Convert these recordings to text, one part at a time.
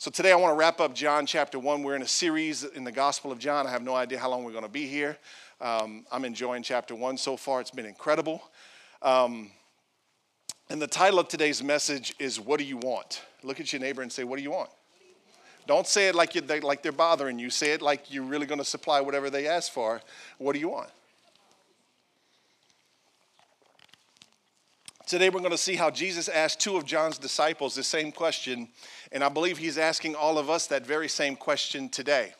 So today I want to wrap up John chapter 1. We're in a series in the Gospel of John. I have no idea how long we're going to be here. Um, I'm enjoying chapter 1 so far, it's been incredible. Um, and the title of today's message is What Do You Want? Look at your neighbor and say, What do you want? Don't say it like, they, like they're bothering you. Say it like you're really going to supply whatever they ask for. What do you want? Today, we're going to see how Jesus asked two of John's disciples the same question, and I believe he's asking all of us that very same question today.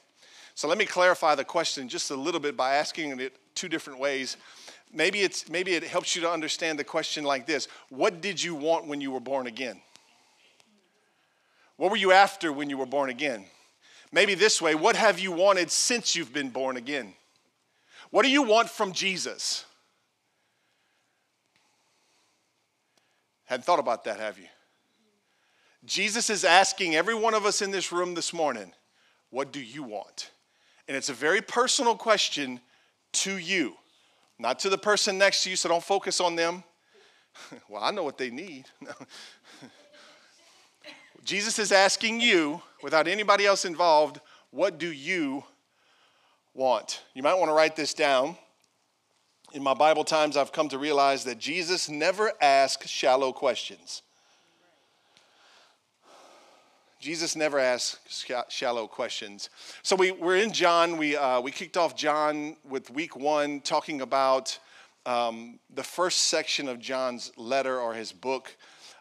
So, let me clarify the question just a little bit by asking it two different ways. Maybe, it's, maybe it helps you to understand the question like this What did you want when you were born again? What were you after when you were born again? Maybe this way What have you wanted since you've been born again? What do you want from Jesus? Hadn't thought about that, have you? Jesus is asking every one of us in this room this morning, What do you want? And it's a very personal question to you, not to the person next to you, so don't focus on them. well, I know what they need. Jesus is asking you, without anybody else involved, What do you want? You might want to write this down in my Bible times, I've come to realize that Jesus never asked shallow questions. Jesus never asks shallow questions. So we, we're in John. We, uh, we kicked off John with week one, talking about um, the first section of John's letter or his book.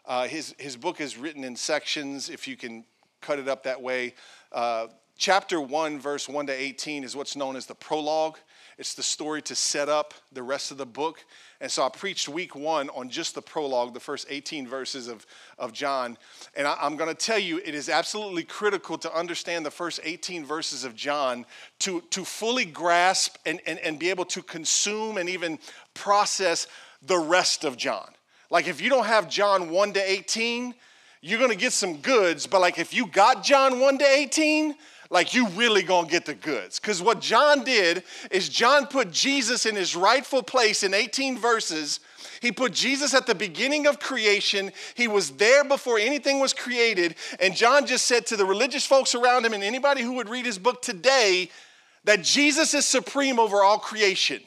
Uh, his, his book is written in sections, if you can cut it up that way. Uh, chapter 1, verse 1 to 18 is what's known as the prologue. It's the story to set up the rest of the book. And so I preached week one on just the prologue, the first 18 verses of, of John. And I, am going to tell you, it is absolutely critical to understand the first 18 verses of John to, to fully grasp and, and, and be able to consume and even process the rest of John. Like if you don't have John 1 to 18, you're going to get some goods. But like if you got John 1 to 18, like you really gonna get the goods. Because what John did is John put Jesus in his rightful place in 18 verses. He put Jesus at the beginning of creation. He was there before anything was created. And John just said to the religious folks around him and anybody who would read his book today that Jesus is supreme over all creation.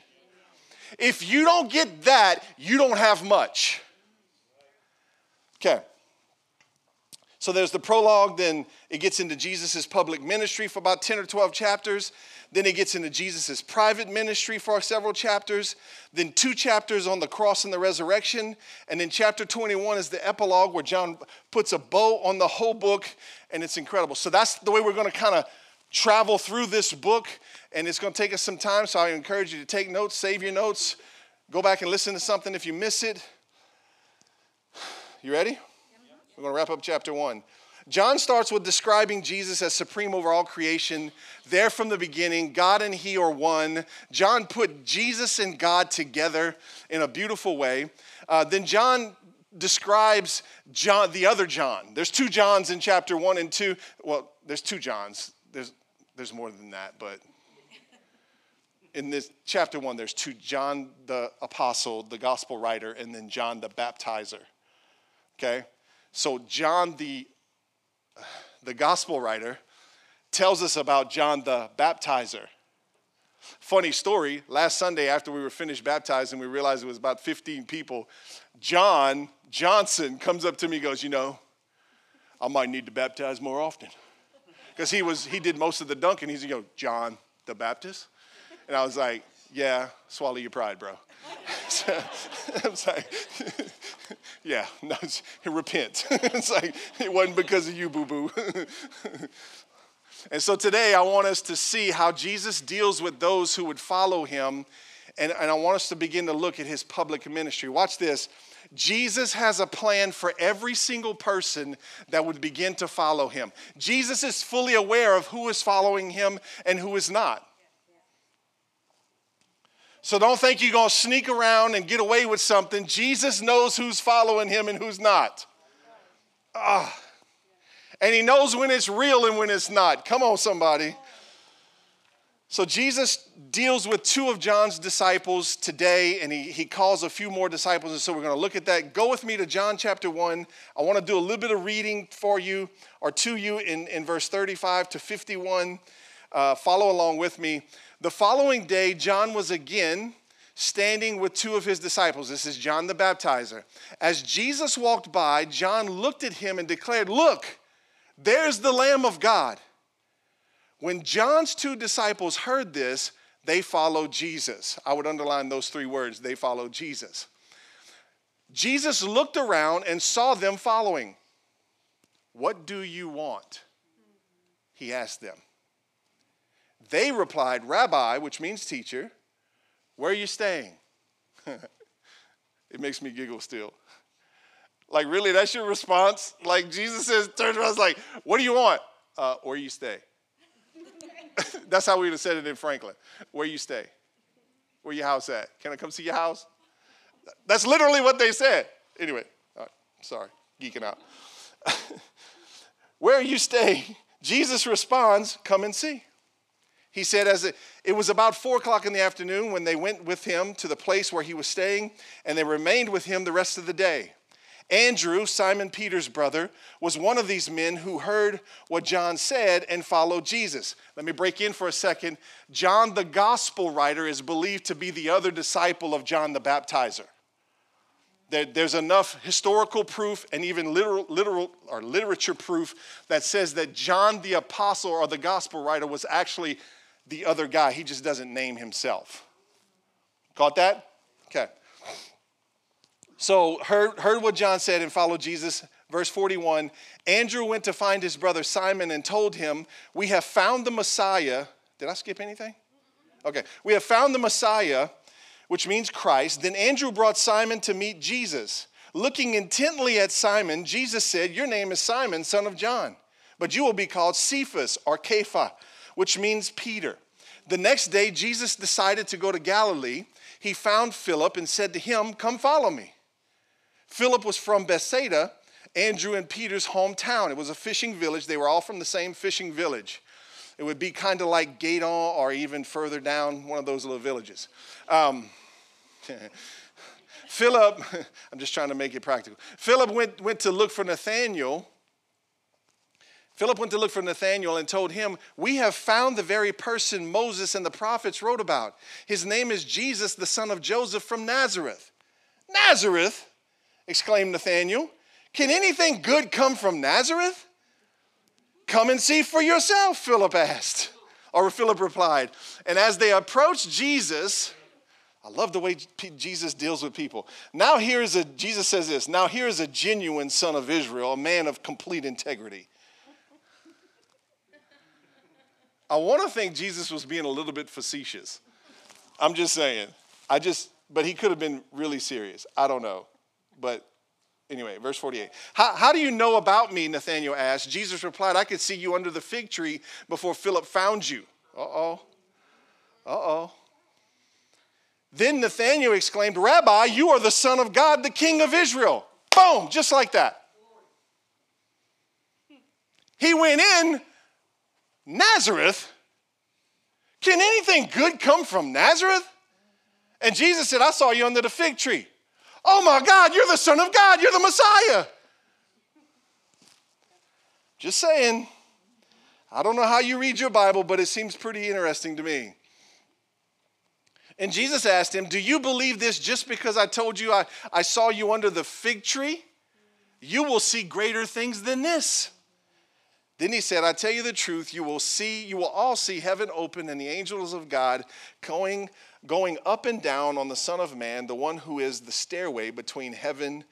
If you don't get that, you don't have much. Okay. So there's the prologue, then it gets into Jesus' public ministry for about 10 or 12 chapters. Then it gets into Jesus' private ministry for several chapters. Then two chapters on the cross and the resurrection. And then chapter 21 is the epilogue where John puts a bow on the whole book, and it's incredible. So that's the way we're going to kind of travel through this book, and it's going to take us some time. So I encourage you to take notes, save your notes, go back and listen to something if you miss it. You ready? We're going to wrap up chapter one. John starts with describing Jesus as supreme over all creation. There from the beginning, God and He are one. John put Jesus and God together in a beautiful way. Uh, then John describes John, the other John. There's two Johns in chapter one and two. Well, there's two Johns. There's there's more than that, but in this chapter one, there's two John the apostle, the gospel writer, and then John the baptizer. Okay? So, John, the, the gospel writer, tells us about John the baptizer. Funny story, last Sunday after we were finished baptizing, we realized it was about 15 people. John Johnson comes up to me goes, You know, I might need to baptize more often. Because he was he did most of the dunking. He's you know, John the Baptist. And I was like, Yeah, swallow your pride, bro. So, I was like, yeah, no, repent. it's like, it wasn't because of you, boo boo. and so today I want us to see how Jesus deals with those who would follow him. And, and I want us to begin to look at his public ministry. Watch this. Jesus has a plan for every single person that would begin to follow him. Jesus is fully aware of who is following him and who is not. So don't think you're going to sneak around and get away with something. Jesus knows who's following him and who's not. Ah. And he knows when it's real and when it's not. Come on, somebody. So Jesus deals with two of John's disciples today, and he, he calls a few more disciples, and so we're going to look at that. Go with me to John chapter 1. I want to do a little bit of reading for you or to you in, in verse 35 to 51. Uh, follow along with me. The following day, John was again standing with two of his disciples. This is John the Baptizer. As Jesus walked by, John looked at him and declared, Look, there's the Lamb of God. When John's two disciples heard this, they followed Jesus. I would underline those three words they followed Jesus. Jesus looked around and saw them following. What do you want? He asked them. They replied, Rabbi, which means teacher, where are you staying? it makes me giggle still. Like, really, that's your response? Like, Jesus says, turns around, like, what do you want? Uh, where you stay. That's how we would have said it in Franklin. Where you stay? Where your house at? Can I come see your house? That's literally what they said. Anyway, sorry, geeking out. Where you stay, Jesus responds, Come and see. He said, as it, it was about four o'clock in the afternoon when they went with him to the place where he was staying, and they remained with him the rest of the day. Andrew, Simon Peter's brother, was one of these men who heard what John said and followed Jesus. Let me break in for a second. John, the gospel writer, is believed to be the other disciple of John the baptizer. There, there's enough historical proof and even literal, literal or literature proof that says that John the apostle or the gospel writer was actually the other guy. He just doesn't name himself. Caught that? Okay. So, heard, heard what John said and followed Jesus. Verse 41 Andrew went to find his brother Simon and told him, We have found the Messiah. Did I skip anything? Okay. We have found the Messiah, which means Christ. Then Andrew brought Simon to meet Jesus. Looking intently at Simon, Jesus said, Your name is Simon, son of John, but you will be called Cephas or Kepha, which means Peter. The next day, Jesus decided to go to Galilee. He found Philip and said to him, Come follow me. Philip was from Bethsaida, Andrew and Peter's hometown. It was a fishing village. They were all from the same fishing village. It would be kind of like Gaydon or even further down one of those little villages. Um, Philip, I'm just trying to make it practical. Philip went, went to look for Nathanael. Philip went to look for Nathanael and told him, We have found the very person Moses and the prophets wrote about. His name is Jesus, the son of Joseph from Nazareth. Nazareth? exclaimed Nathanael. Can anything good come from Nazareth? Come and see for yourself, Philip asked. Or Philip replied. And as they approached Jesus, I love the way Jesus deals with people. Now here is a, Jesus says this, now here is a genuine son of Israel, a man of complete integrity. I want to think Jesus was being a little bit facetious. I'm just saying. I just, but he could have been really serious. I don't know. But anyway, verse 48. How, how do you know about me? Nathanael asked. Jesus replied, I could see you under the fig tree before Philip found you. Uh oh. Uh oh. Then Nathanael exclaimed, Rabbi, you are the Son of God, the King of Israel. Boom, just like that. He went in Nazareth. Can anything good come from Nazareth? And Jesus said, I saw you under the fig tree. Oh my God, you're the Son of God, you're the Messiah. Just saying. I don't know how you read your Bible, but it seems pretty interesting to me. And Jesus asked him, Do you believe this just because I told you I, I saw you under the fig tree? You will see greater things than this. Then he said, I tell you the truth, you will see, you will all see heaven open and the angels of God going going up and down on the Son of Man, the one who is the stairway between heaven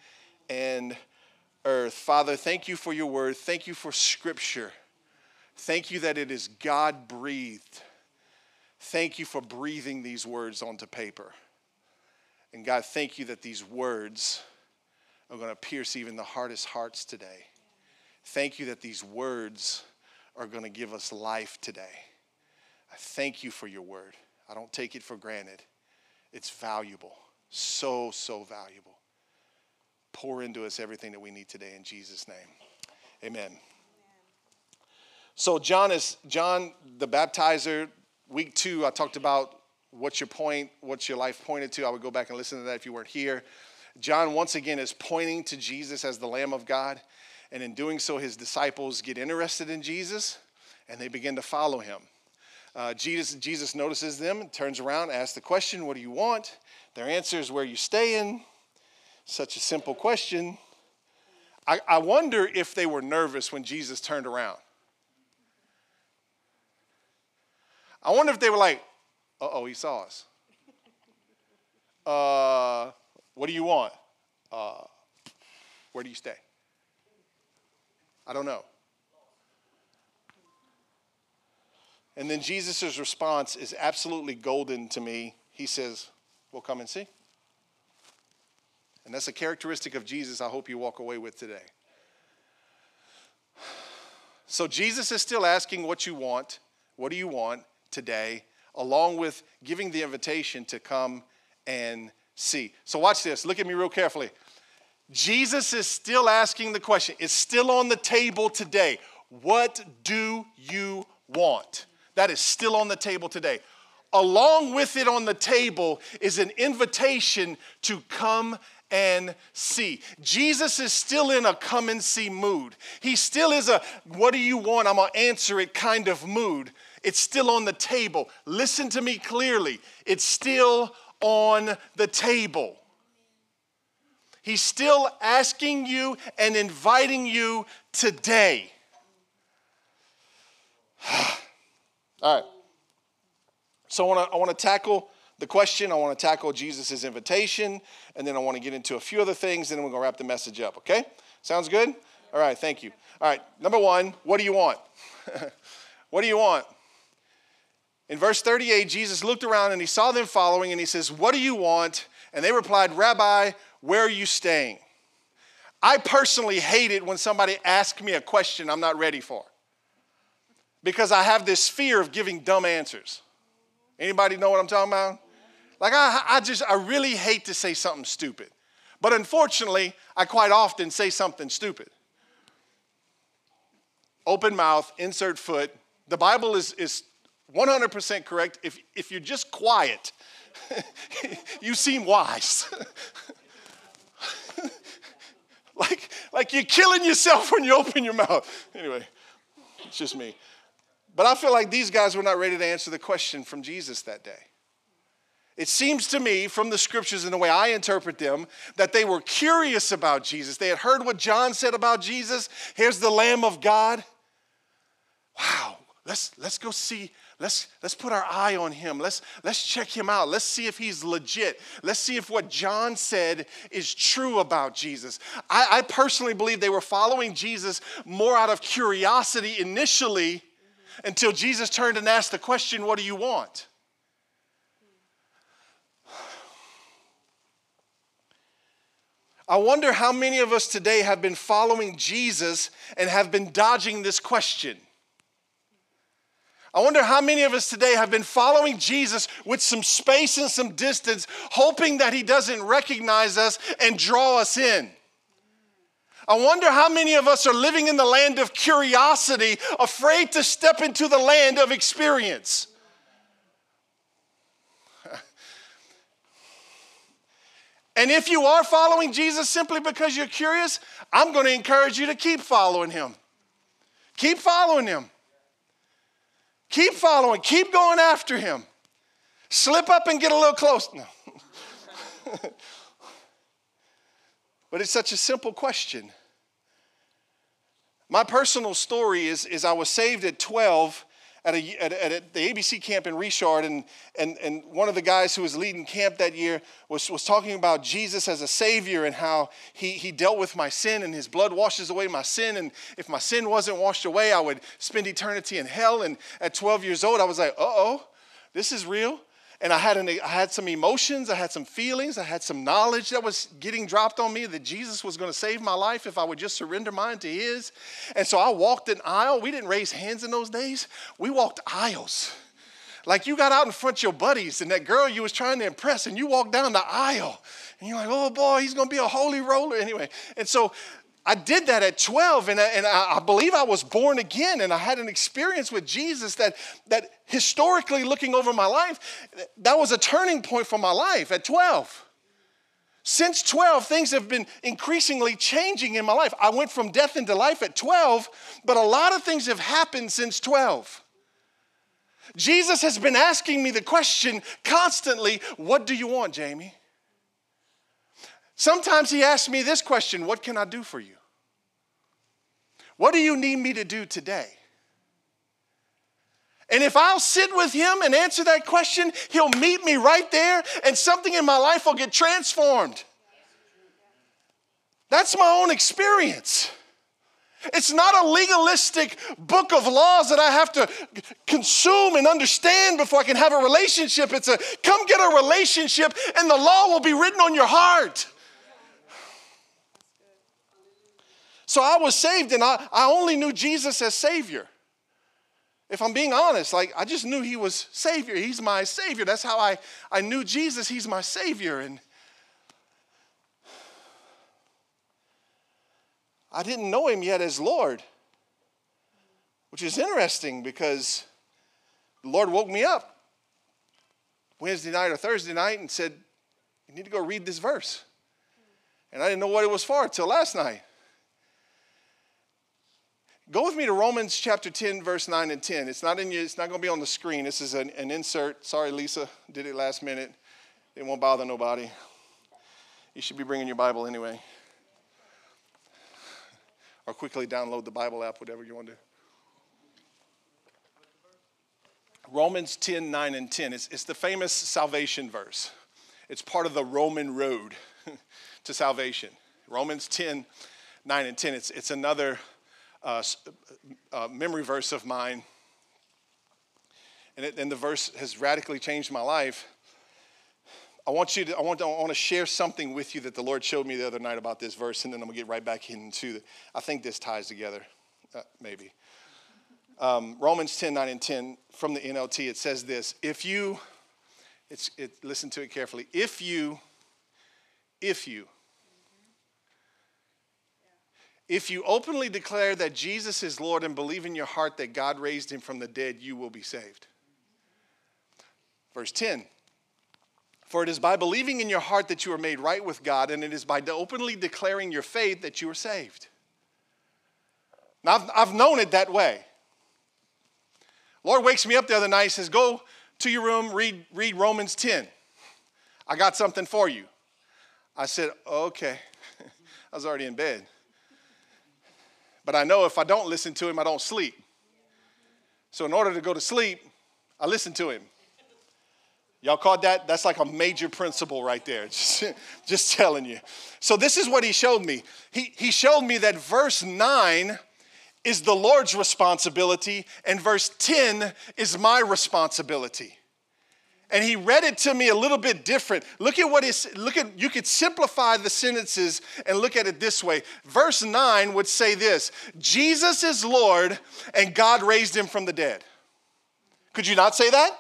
and earth. Father, thank you for your word. Thank you for scripture. Thank you that it is God breathed. Thank you for breathing these words onto paper. And God, thank you that these words are going to pierce even the hardest hearts today. Thank you that these words are going to give us life today. I thank you for your word. I don't take it for granted. It's valuable, so, so valuable. Pour into us everything that we need today in Jesus' name. Amen. So John is John the baptizer, week two, I talked about what's your point, what's your life pointed to. I would go back and listen to that if you weren't here. John, once again, is pointing to Jesus as the Lamb of God. And in doing so, his disciples get interested in Jesus and they begin to follow him. Uh, Jesus, Jesus notices them, turns around, asks the question, What do you want? Their answer is, Where are you staying? Such a simple question. I, I wonder if they were nervous when Jesus turned around. I wonder if they were like, uh oh, he saw us. Uh, what do you want? Uh, where do you stay? I don't know. And then Jesus' response is absolutely golden to me. He says, We'll come and see. And that's a characteristic of Jesus I hope you walk away with today. So Jesus is still asking what you want. What do you want today? Along with giving the invitation to come and see. So watch this. Look at me real carefully. Jesus is still asking the question. It's still on the table today. What do you want? That is still on the table today. Along with it on the table is an invitation to come and see. Jesus is still in a come and see mood. He still is a what do you want? I'm going to answer it kind of mood. It's still on the table. Listen to me clearly. It's still on the table. He's still asking you and inviting you today. All right. So I want to I want to tackle the question. I want to tackle Jesus' invitation, and then I want to get into a few other things, and then we're going to wrap the message up. Okay? Sounds good? All right. Thank you. All right. Number one, what do you want? what do you want? In verse 38, Jesus looked around and he saw them following, and he says, What do you want? And they replied, Rabbi, where are you staying? I personally hate it when somebody asks me a question I'm not ready for because I have this fear of giving dumb answers. Anybody know what I'm talking about? Like I, I just I really hate to say something stupid. But unfortunately, I quite often say something stupid. Open mouth, insert foot. The Bible is, is 100% correct. If, if you're just quiet, you seem wise. like, like you're killing yourself when you open your mouth. Anyway, it's just me. But I feel like these guys were not ready to answer the question from Jesus that day. It seems to me from the scriptures and the way I interpret them that they were curious about Jesus. They had heard what John said about Jesus. Here's the Lamb of God. Wow, let's, let's go see. Let's, let's put our eye on him. Let's, let's check him out. Let's see if he's legit. Let's see if what John said is true about Jesus. I, I personally believe they were following Jesus more out of curiosity initially until Jesus turned and asked the question, What do you want? I wonder how many of us today have been following Jesus and have been dodging this question. I wonder how many of us today have been following Jesus with some space and some distance, hoping that he doesn't recognize us and draw us in. I wonder how many of us are living in the land of curiosity, afraid to step into the land of experience. And if you are following Jesus simply because you're curious, I'm going to encourage you to keep following him. Keep following him. Keep following, keep going after him. Slip up and get a little close. No. but it's such a simple question. My personal story is, is I was saved at 12 at, a, at, at the ABC camp in Richard, and, and, and one of the guys who was leading camp that year was, was talking about Jesus as a Savior and how he, he dealt with my sin and his blood washes away my sin. And if my sin wasn't washed away, I would spend eternity in hell. And at 12 years old, I was like, uh oh, this is real and I had, an, I had some emotions, I had some feelings, I had some knowledge that was getting dropped on me that Jesus was going to save my life if I would just surrender mine to His. And so I walked an aisle. We didn't raise hands in those days, we walked aisles. Like you got out in front of your buddies and that girl you was trying to impress, and you walked down the aisle, and you're like, oh boy, he's going to be a holy roller. Anyway, and so I did that at 12, and, I, and I believe I was born again, and I had an experience with Jesus that, that historically looking over my life, that was a turning point for my life at 12. Since 12, things have been increasingly changing in my life. I went from death into life at 12, but a lot of things have happened since 12. Jesus has been asking me the question constantly What do you want, Jamie? Sometimes he asks me this question What can I do for you? What do you need me to do today? And if I'll sit with him and answer that question, he'll meet me right there and something in my life will get transformed. That's my own experience. It's not a legalistic book of laws that I have to consume and understand before I can have a relationship. It's a come get a relationship and the law will be written on your heart. So I was saved and I, I only knew Jesus as Savior. If I'm being honest, like I just knew He was Savior. He's my Savior. That's how I, I knew Jesus. He's my Savior. And I didn't know Him yet as Lord, which is interesting because the Lord woke me up Wednesday night or Thursday night and said, You need to go read this verse. And I didn't know what it was for until last night. Go with me to Romans chapter 10, verse 9 and 10. It's not in you, it's not going to be on the screen. This is an, an insert. Sorry, Lisa, did it last minute. It won't bother nobody. You should be bringing your Bible anyway. Or quickly download the Bible app, whatever you want to. Romans 10, 9 and 10. It's, it's the famous salvation verse. It's part of the Roman road to salvation. Romans 10, 9 and 10. It's, it's another uh, uh, memory verse of mine. And, it, and the verse has radically changed my life. I want you to, I want I want to share something with you that the Lord showed me the other night about this verse, and then I'm to get right back into it. I think this ties together, uh, maybe. Um, Romans 10, 9 and 10 from the NLT, it says this If you, it's, it, listen to it carefully, if you, if you, if you openly declare that Jesus is Lord and believe in your heart that God raised him from the dead, you will be saved. Verse 10 For it is by believing in your heart that you are made right with God, and it is by openly declaring your faith that you are saved. Now, I've, I've known it that way. Lord wakes me up the other night, and says, Go to your room, read, read Romans 10. I got something for you. I said, Okay. I was already in bed. But I know if I don't listen to him, I don't sleep. So in order to go to sleep, I listen to him. Y'all caught that? That's like a major principle right there. Just, just telling you. So this is what he showed me. He, he showed me that verse 9 is the Lord's responsibility, and verse 10 is my responsibility and he read it to me a little bit different. Look at what is look at you could simplify the sentences and look at it this way. Verse 9 would say this, Jesus is Lord and God raised him from the dead. Could you not say that?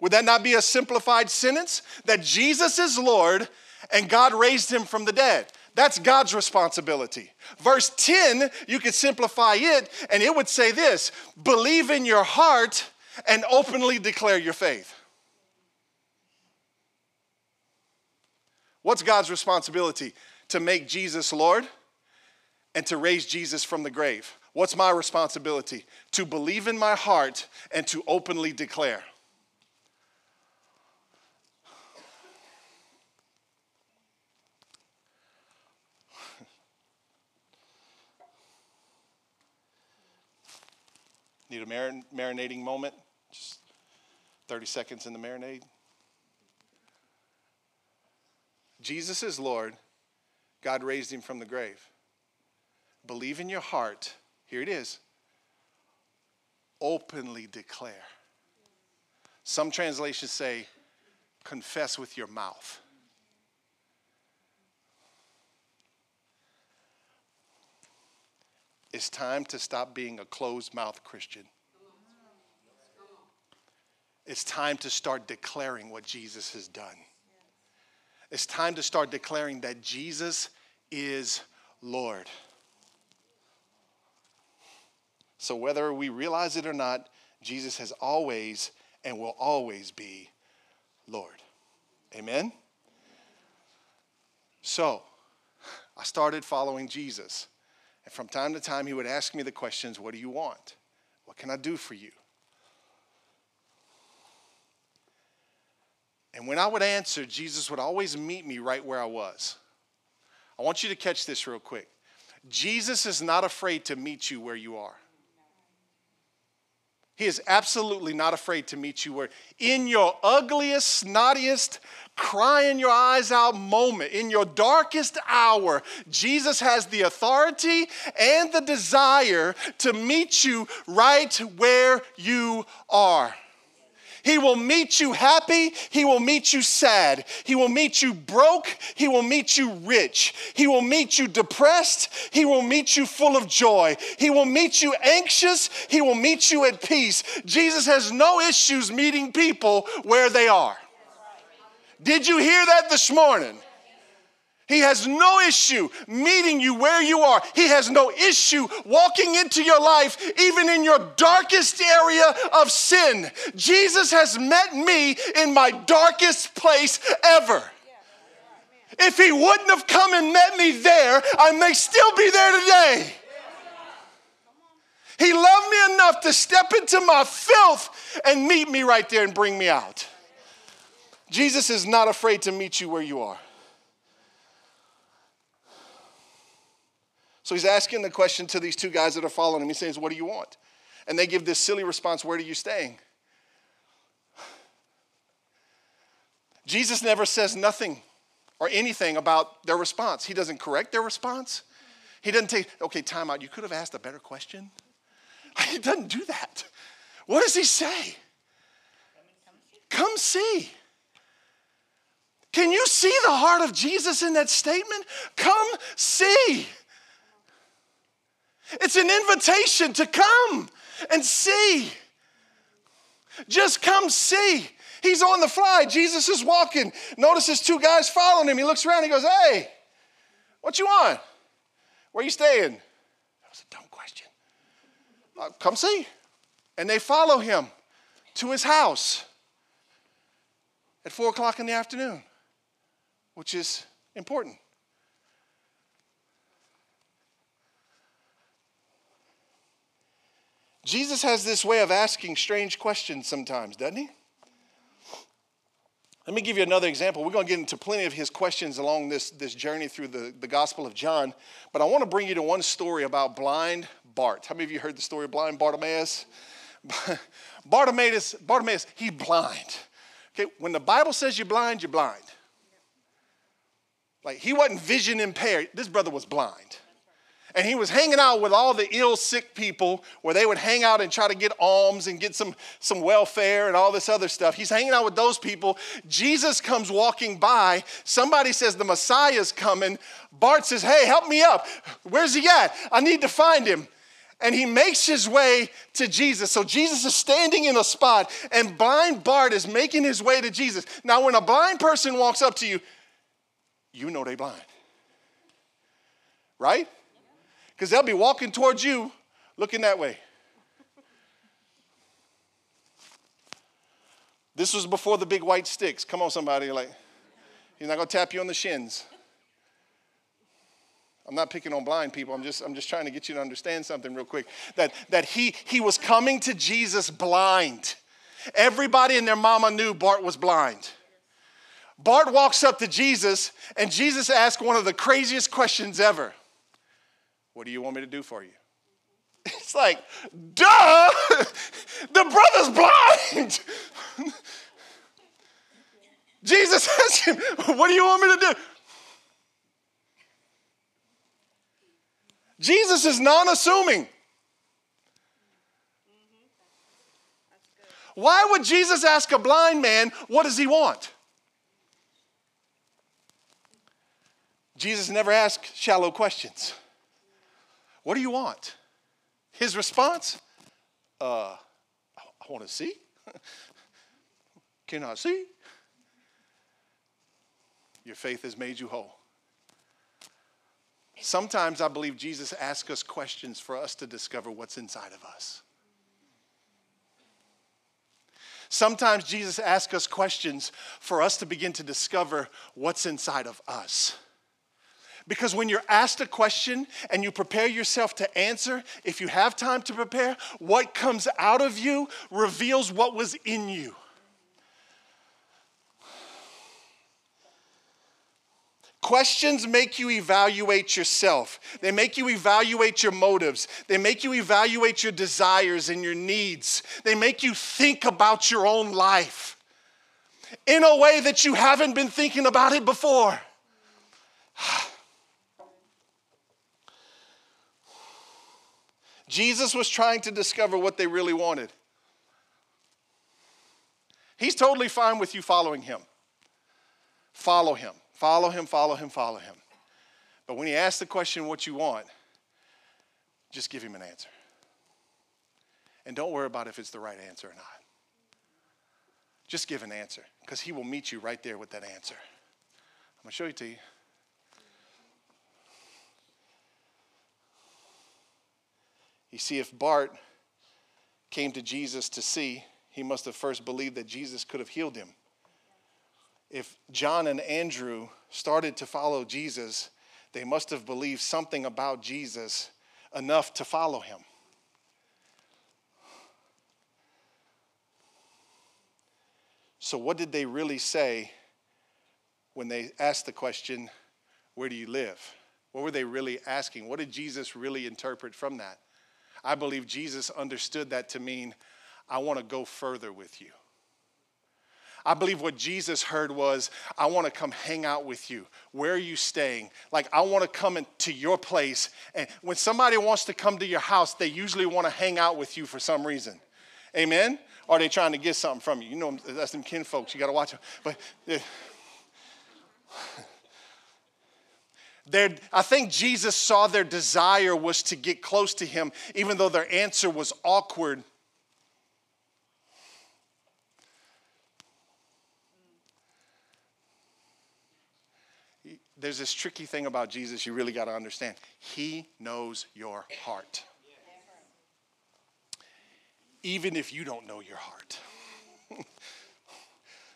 Would that not be a simplified sentence that Jesus is Lord and God raised him from the dead? That's God's responsibility. Verse 10, you could simplify it and it would say this, believe in your heart and openly declare your faith. What's God's responsibility? To make Jesus Lord and to raise Jesus from the grave. What's my responsibility? To believe in my heart and to openly declare. Need a marin- marinating moment? Just 30 seconds in the marinade. Jesus is Lord. God raised him from the grave. Believe in your heart. Here it is. Openly declare. Some translations say, confess with your mouth. It's time to stop being a closed mouth Christian. It's time to start declaring what Jesus has done. It's time to start declaring that Jesus is Lord. So, whether we realize it or not, Jesus has always and will always be Lord. Amen? So, I started following Jesus. And from time to time, he would ask me the questions What do you want? What can I do for you? And when I would answer, Jesus would always meet me right where I was. I want you to catch this real quick. Jesus is not afraid to meet you where you are. He is absolutely not afraid to meet you where, in your ugliest, snottiest, crying your eyes out moment, in your darkest hour, Jesus has the authority and the desire to meet you right where you are. He will meet you happy. He will meet you sad. He will meet you broke. He will meet you rich. He will meet you depressed. He will meet you full of joy. He will meet you anxious. He will meet you at peace. Jesus has no issues meeting people where they are. Did you hear that this morning? He has no issue meeting you where you are. He has no issue walking into your life, even in your darkest area of sin. Jesus has met me in my darkest place ever. If he wouldn't have come and met me there, I may still be there today. He loved me enough to step into my filth and meet me right there and bring me out. Jesus is not afraid to meet you where you are. So he's asking the question to these two guys that are following him. He says, What do you want? And they give this silly response, Where are you staying? Jesus never says nothing or anything about their response. He doesn't correct their response. He doesn't take, okay, time out. You could have asked a better question. He doesn't do that. What does he say? Come see. Can you see the heart of Jesus in that statement? Come see. It's an invitation to come and see. Just come see. He's on the fly. Jesus is walking. Notices two guys following him. He looks around. He goes, Hey, what you want? Where you staying? That was a dumb question. Uh, come see. And they follow him to his house at four o'clock in the afternoon, which is important. Jesus has this way of asking strange questions sometimes, doesn't he? Let me give you another example. We're going to get into plenty of his questions along this, this journey through the, the Gospel of John, but I want to bring you to one story about blind Bart. How many of you heard the story of blind Bartimaeus? Bartimaeus, Bartimaeus, he's blind. Okay, when the Bible says you're blind, you're blind. Like he wasn't vision impaired. This brother was blind and he was hanging out with all the ill sick people where they would hang out and try to get alms and get some, some welfare and all this other stuff. He's hanging out with those people. Jesus comes walking by. Somebody says the Messiah's coming. Bart says, Hey, help me up. Where's he at? I need to find him. And he makes his way to Jesus. So Jesus is standing in a spot, and blind Bart is making his way to Jesus. Now, when a blind person walks up to you, you know they blind. Right? Because they'll be walking towards you looking that way. This was before the big white sticks. Come on, somebody. Like, he's not to tap you on the shins. I'm not picking on blind people. I'm just, I'm just trying to get you to understand something real quick. That, that he, he was coming to Jesus blind. Everybody and their mama knew Bart was blind. Bart walks up to Jesus, and Jesus asks one of the craziest questions ever what do you want me to do for you? It's like, duh, the brother's blind. Jesus asked him, What do you want me to do? Jesus is non assuming. Why would Jesus ask a blind man, What does he want? Jesus never asked shallow questions. What do you want? His response, uh, I want to see. Can I see? Your faith has made you whole. Sometimes I believe Jesus asks us questions for us to discover what's inside of us. Sometimes Jesus asks us questions for us to begin to discover what's inside of us. Because when you're asked a question and you prepare yourself to answer, if you have time to prepare, what comes out of you reveals what was in you. Questions make you evaluate yourself. They make you evaluate your motives. They make you evaluate your desires and your needs. They make you think about your own life in a way that you haven't been thinking about it before. Ah, Jesus was trying to discover what they really wanted. He's totally fine with you following him. Follow him. Follow him, follow him, follow him. But when he asks the question, what you want, just give him an answer. And don't worry about if it's the right answer or not. Just give an answer because he will meet you right there with that answer. I'm going to show you to you. You see, if Bart came to Jesus to see, he must have first believed that Jesus could have healed him if John and Andrew started to follow Jesus, they must have believed something about Jesus enough to follow him. So, what did they really say when they asked the question, Where do you live? What were they really asking? What did Jesus really interpret from that? I believe Jesus understood that to mean, I want to go further with you. I believe what Jesus heard was, I want to come hang out with you. Where are you staying? Like, I want to come into your place. And when somebody wants to come to your house, they usually want to hang out with you for some reason. Amen? Or are they trying to get something from you? You know, that's them kin folks. You got to watch them. But eh, I think Jesus saw their desire was to get close to him, even though their answer was awkward there's this tricky thing about Jesus you really got to understand. He knows your heart. Even if you don't know your heart.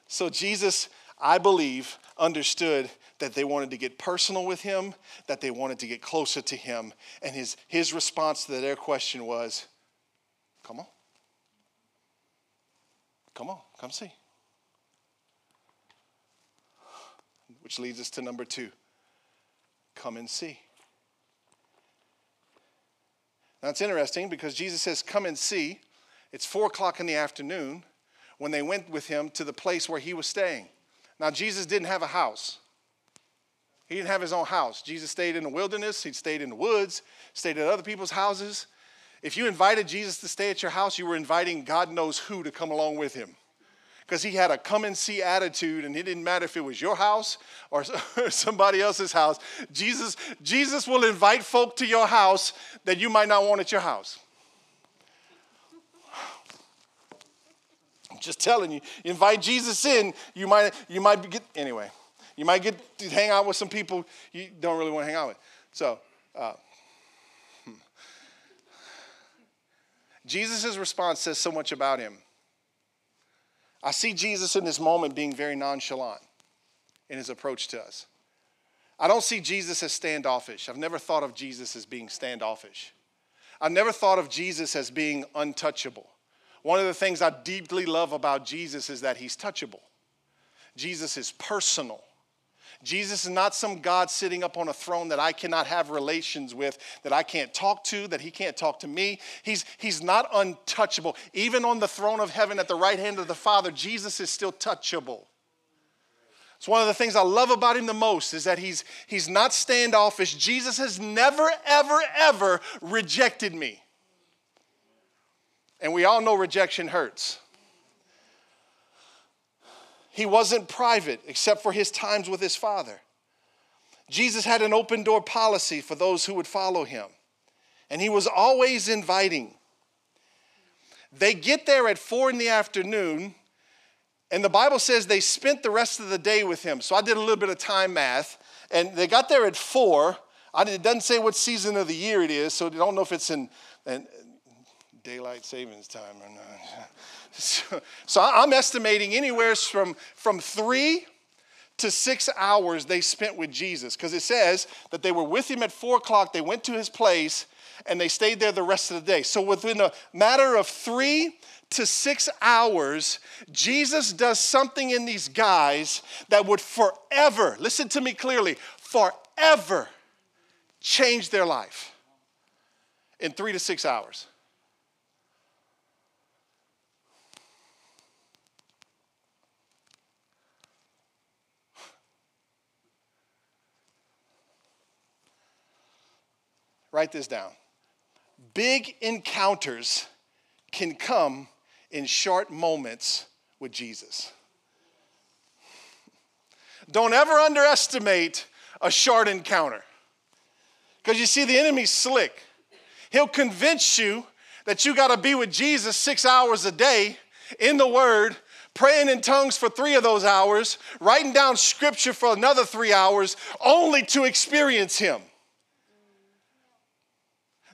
so, Jesus, I believe, understood that they wanted to get personal with him, that they wanted to get closer to him. And his, his response to their question was, Come on. Come on, come see. Which leads us to number two come and see. Now it's interesting because Jesus says, Come and see. It's four o'clock in the afternoon when they went with him to the place where he was staying. Now, Jesus didn't have a house. He didn't have his own house. Jesus stayed in the wilderness, he stayed in the woods, stayed at other people's houses. If you invited Jesus to stay at your house, you were inviting God knows who to come along with him. Because he had a come and see attitude and it didn't matter if it was your house or somebody else's house. Jesus jesus will invite folk to your house that you might not want at your house. I'm just telling you invite jesus in you might you might get anyway you might get to hang out with some people you don't really want to hang out with so uh, hmm. jesus' response says so much about him I see Jesus in this moment being very nonchalant in his approach to us. I don't see Jesus as standoffish. I've never thought of Jesus as being standoffish. I've never thought of Jesus as being untouchable. One of the things I deeply love about Jesus is that he's touchable. Jesus is personal. Jesus is not some God sitting up on a throne that I cannot have relations with, that I can't talk to, that he can't talk to me. He's, he's not untouchable. Even on the throne of heaven at the right hand of the Father, Jesus is still touchable. It's one of the things I love about him the most is that he's, he's not standoffish. Jesus has never, ever, ever rejected me. And we all know rejection hurts. He wasn't private except for his times with his father. Jesus had an open door policy for those who would follow him, and he was always inviting. They get there at four in the afternoon, and the Bible says they spent the rest of the day with him. So I did a little bit of time math, and they got there at four. It doesn't say what season of the year it is, so I don't know if it's in, in daylight savings time or not. So, so I'm estimating anywhere from, from three to six hours they spent with Jesus because it says that they were with him at four o'clock, they went to his place, and they stayed there the rest of the day. So within a matter of three to six hours, Jesus does something in these guys that would forever, listen to me clearly, forever change their life in three to six hours. Write this down. Big encounters can come in short moments with Jesus. Don't ever underestimate a short encounter. Because you see, the enemy's slick. He'll convince you that you got to be with Jesus six hours a day in the Word, praying in tongues for three of those hours, writing down scripture for another three hours, only to experience Him.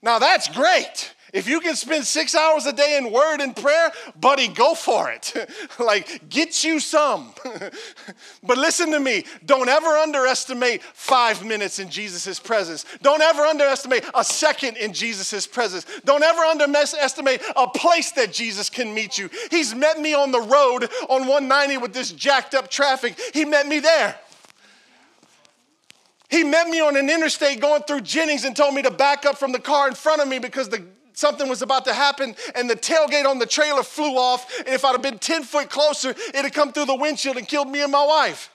Now that's great. If you can spend six hours a day in word and prayer, buddy, go for it. like, get you some. but listen to me. Don't ever underestimate five minutes in Jesus' presence. Don't ever underestimate a second in Jesus' presence. Don't ever underestimate a place that Jesus can meet you. He's met me on the road on 190 with this jacked up traffic. He met me there. He met me on an interstate going through Jennings and told me to back up from the car in front of me because the, something was about to happen and the tailgate on the trailer flew off. And if I'd have been 10 foot closer, it'd have come through the windshield and killed me and my wife.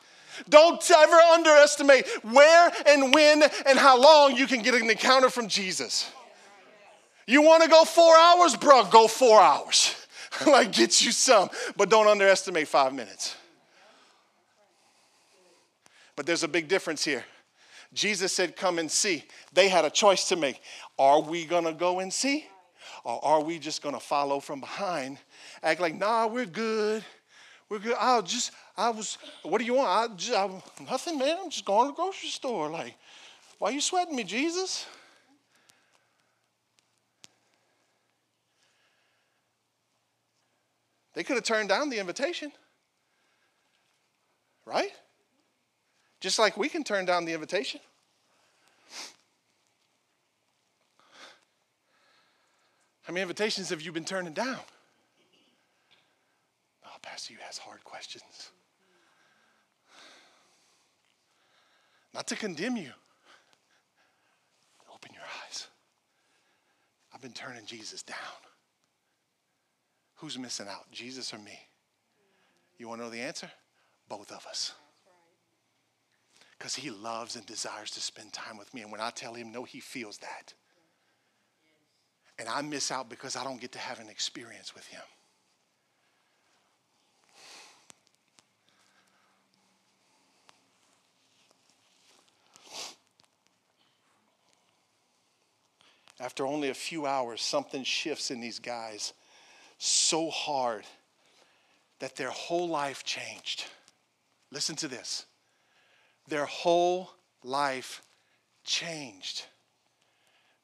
Don't ever underestimate where and when and how long you can get an encounter from Jesus. You want to go four hours, bro? Go four hours. like, get you some, but don't underestimate five minutes. But there's a big difference here. Jesus said, Come and see. They had a choice to make. Are we gonna go and see? Or are we just gonna follow from behind? Act like, nah, we're good. We're good. I'll just, I was, what do you want? I just, I, nothing, man. I'm just going to the grocery store. Like, why are you sweating me, Jesus? They could have turned down the invitation. Right? Just like we can turn down the invitation. How many invitations have you been turning down? Oh, Pastor, you ask hard questions. Not to condemn you. Open your eyes. I've been turning Jesus down. Who's missing out, Jesus or me? You want to know the answer? Both of us because he loves and desires to spend time with me. And when I tell him no, he feels that. And I miss out because I don't get to have an experience with him. After only a few hours, something shifts in these guys so hard that their whole life changed. Listen to this their whole life changed.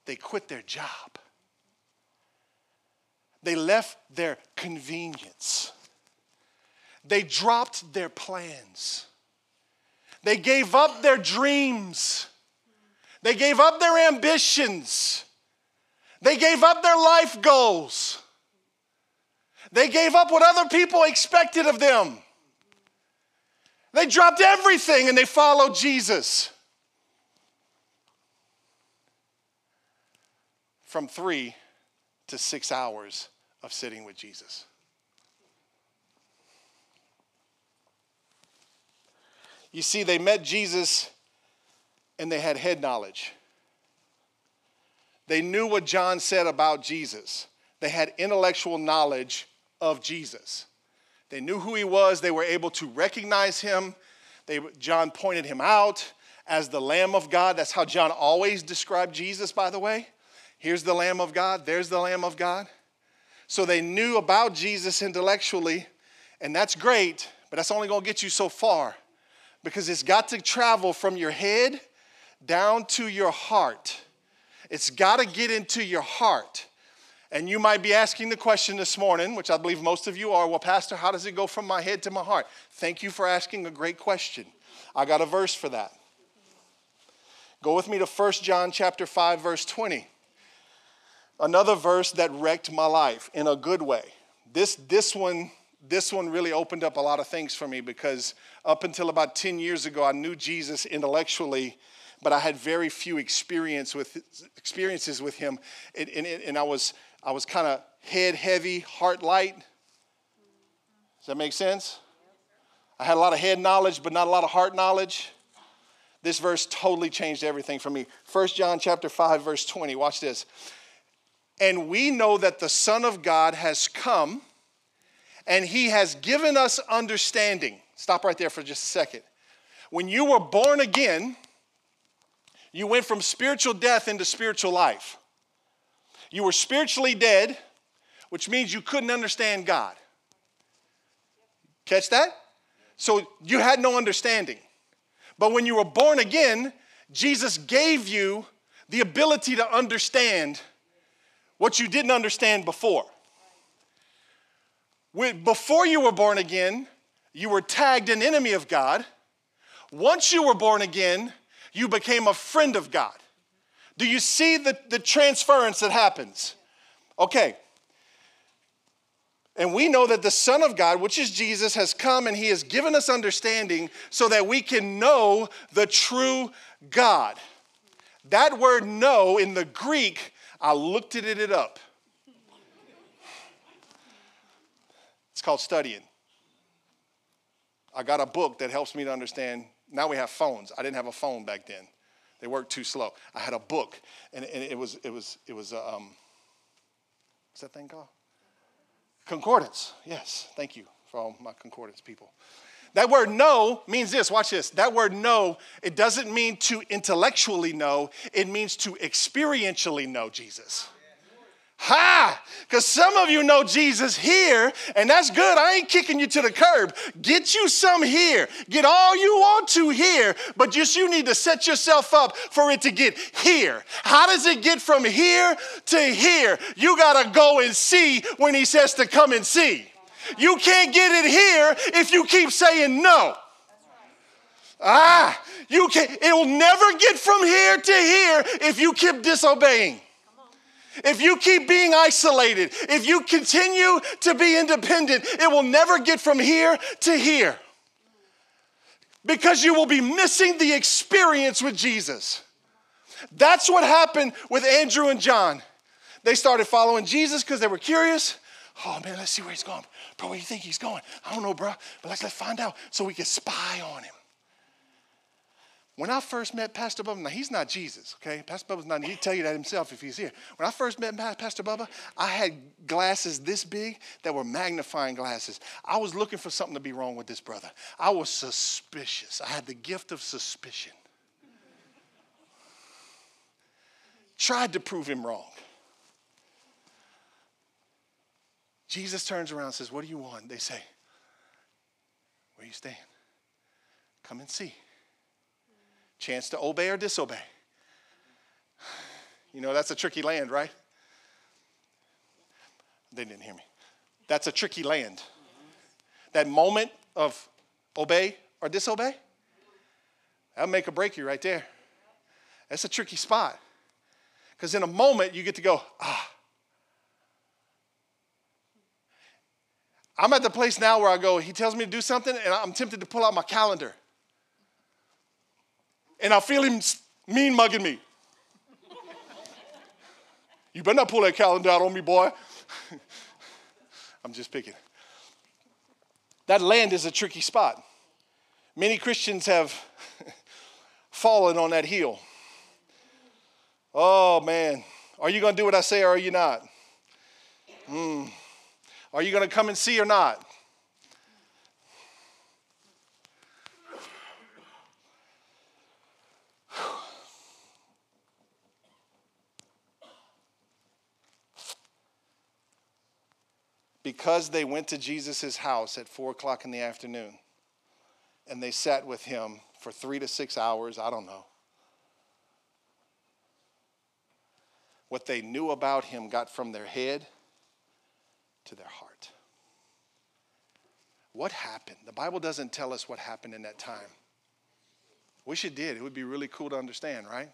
They quit their job. They left their convenience. They dropped their plans. They gave up their dreams. They gave up their ambitions. They gave up their life goals. They gave up what other people expected of them. They dropped everything and they followed Jesus. From three to six hours of sitting with Jesus. You see, they met Jesus and they had head knowledge. They knew what John said about Jesus, they had intellectual knowledge of Jesus. They knew who he was. They were able to recognize him. They, John pointed him out as the Lamb of God. That's how John always described Jesus, by the way. Here's the Lamb of God, there's the Lamb of God. So they knew about Jesus intellectually, and that's great, but that's only gonna get you so far because it's got to travel from your head down to your heart. It's got to get into your heart. And you might be asking the question this morning, which I believe most of you are well, Pastor, how does it go from my head to my heart? Thank you for asking a great question. I got a verse for that. Go with me to 1 John chapter 5 verse 20. Another verse that wrecked my life in a good way. This this one this one really opened up a lot of things for me because up until about 10 years ago I knew Jesus intellectually but I had very few experience with, experiences with him and, and, and I was I was kind of head heavy, heart light. Does that make sense? I had a lot of head knowledge, but not a lot of heart knowledge. This verse totally changed everything for me. 1 John chapter 5, verse 20. Watch this. And we know that the Son of God has come and he has given us understanding. Stop right there for just a second. When you were born again, you went from spiritual death into spiritual life. You were spiritually dead, which means you couldn't understand God. Catch that? So you had no understanding. But when you were born again, Jesus gave you the ability to understand what you didn't understand before. Before you were born again, you were tagged an enemy of God. Once you were born again, you became a friend of God. Do you see the, the transference that happens? Okay. And we know that the Son of God, which is Jesus, has come and he has given us understanding so that we can know the true God. That word know in the Greek, I looked at it up. It's called studying. I got a book that helps me to understand. Now we have phones. I didn't have a phone back then. They work too slow. I had a book, and, and it was it was it was uh, um, what's that thing called? Concordance. Yes, thank you for all my concordance people. That word know means this. Watch this. That word know, it doesn't mean to intellectually know, it means to experientially know Jesus. Ha! Because some of you know Jesus here, and that's good. I ain't kicking you to the curb. Get you some here. Get all you want to here, but just you need to set yourself up for it to get here. How does it get from here to here? You got to go and see when he says to come and see. You can't get it here if you keep saying no. Ah, you can not it will never get from here to here if you keep disobeying. If you keep being isolated, if you continue to be independent, it will never get from here to here. Because you will be missing the experience with Jesus. That's what happened with Andrew and John. They started following Jesus because they were curious. Oh man, let's see where he's going. Bro, where do you think he's going? I don't know, bro, but let's let's find out so we can spy on him. When I first met Pastor Bubba, now he's not Jesus, okay? Pastor Bubba's not, he'd tell you that himself if he's here. When I first met Pastor Bubba, I had glasses this big that were magnifying glasses. I was looking for something to be wrong with this brother. I was suspicious. I had the gift of suspicion. Tried to prove him wrong. Jesus turns around and says, What do you want? They say, Where are you staying? Come and see chance to obey or disobey. You know, that's a tricky land, right? They didn't hear me. That's a tricky land. That moment of obey or disobey, that'll make or break you right there. That's a tricky spot. Because in a moment, you get to go, ah. I'm at the place now where I go, he tells me to do something, and I'm tempted to pull out my calendar and I feel him mean mugging me. you better not pull that calendar out on me, boy. I'm just picking. That land is a tricky spot. Many Christians have fallen on that hill. Oh, man. Are you going to do what I say or are you not? Mm. Are you going to come and see or not? Because they went to Jesus' house at four o'clock in the afternoon and they sat with him for three to six hours, I don't know. what they knew about him got from their head to their heart. What happened? The Bible doesn't tell us what happened in that time. Wish it did. It would be really cool to understand, right?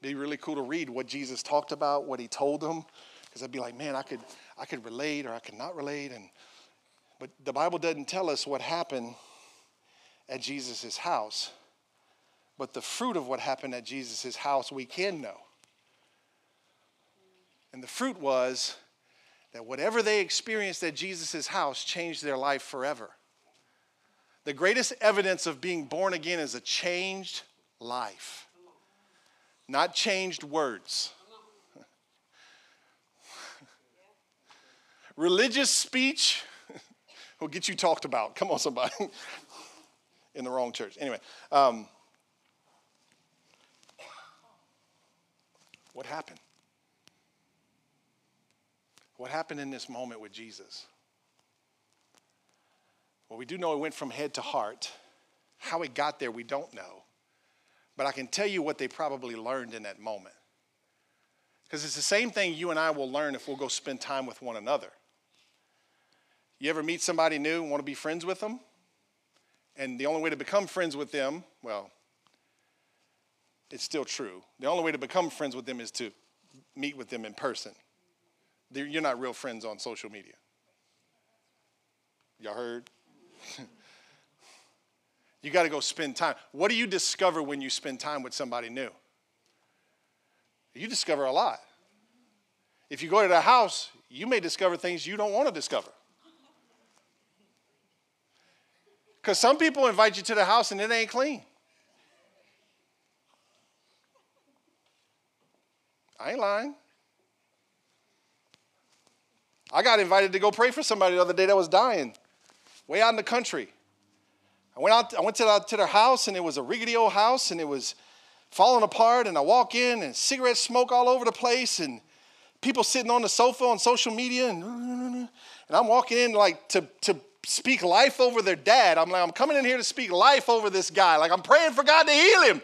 Be really cool to read what Jesus talked about, what he told them, because I'd be like, man, I could, I could relate or I could not relate, and but the Bible doesn't tell us what happened at Jesus' house. But the fruit of what happened at Jesus' house we can know. And the fruit was that whatever they experienced at Jesus' house changed their life forever. The greatest evidence of being born again is a changed life, not changed words. Religious speech will get you talked about. Come on, somebody. In the wrong church. Anyway, um, what happened? What happened in this moment with Jesus? Well, we do know it went from head to heart. How it got there, we don't know. But I can tell you what they probably learned in that moment. Because it's the same thing you and I will learn if we'll go spend time with one another. You ever meet somebody new and want to be friends with them? And the only way to become friends with them, well, it's still true. The only way to become friends with them is to meet with them in person. You're not real friends on social media. Y'all heard? you got to go spend time. What do you discover when you spend time with somebody new? You discover a lot. If you go to their house, you may discover things you don't want to discover. Because some people invite you to the house and it ain't clean. I ain't lying. I got invited to go pray for somebody the other day that was dying, way out in the country. I went out. I went to, the, to their house, and it was a rickety old house, and it was falling apart. And I walk in, and cigarette smoke all over the place, and people sitting on the sofa on social media, and and I'm walking in like to to speak life over their dad. I'm like, I'm coming in here to speak life over this guy. Like I'm praying for God to heal him.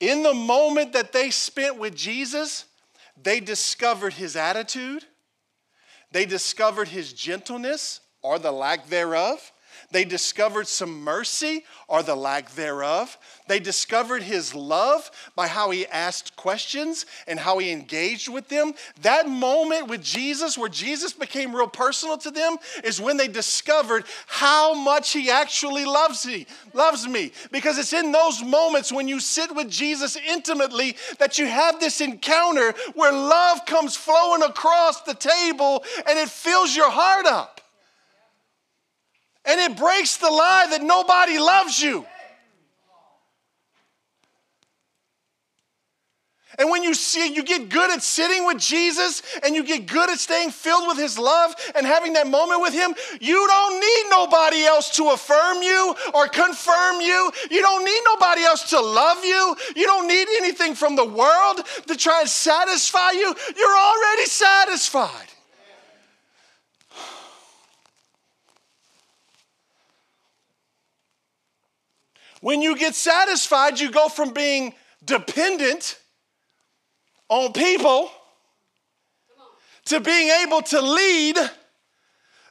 In the moment that they spent with Jesus, they discovered his attitude, they discovered his gentleness or the lack thereof. They discovered some mercy or the lack thereof. They discovered his love by how he asked questions and how he engaged with them. That moment with Jesus, where Jesus became real personal to them, is when they discovered how much he actually loves me, loves me. Because it's in those moments when you sit with Jesus intimately that you have this encounter where love comes flowing across the table and it fills your heart up. And it breaks the lie that nobody loves you. And when you see, you get good at sitting with Jesus and you get good at staying filled with his love and having that moment with him, you don't need nobody else to affirm you or confirm you. You don't need nobody else to love you. You don't need anything from the world to try and satisfy you. You're already satisfied. When you get satisfied, you go from being dependent on people to being able to lead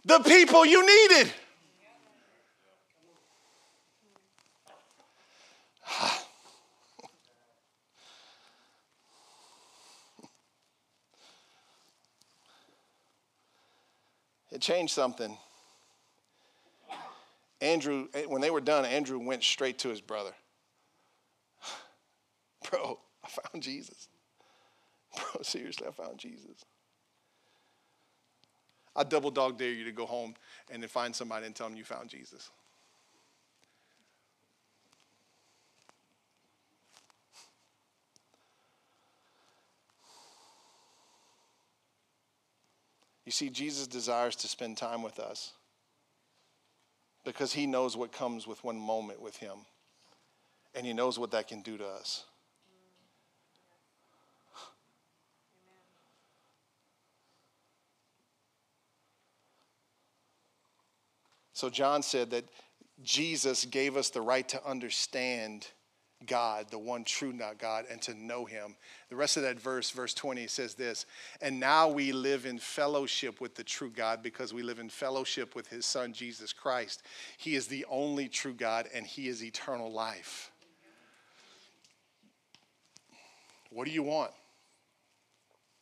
the people you needed. It changed something. Andrew, eh, when they were done, Andrew went straight to his brother. Bro, I found Jesus. Bro, seriously, I found Jesus. I double dog dare you to go home and then find somebody and tell them you found Jesus. You see, Jesus desires to spend time with us because he knows what comes with one moment with him. And he knows what that can do to us. So John said that Jesus gave us the right to understand God, the one true not God, and to know him. The rest of that verse, verse 20, says this And now we live in fellowship with the true God because we live in fellowship with his son, Jesus Christ. He is the only true God, and he is eternal life. What do you want?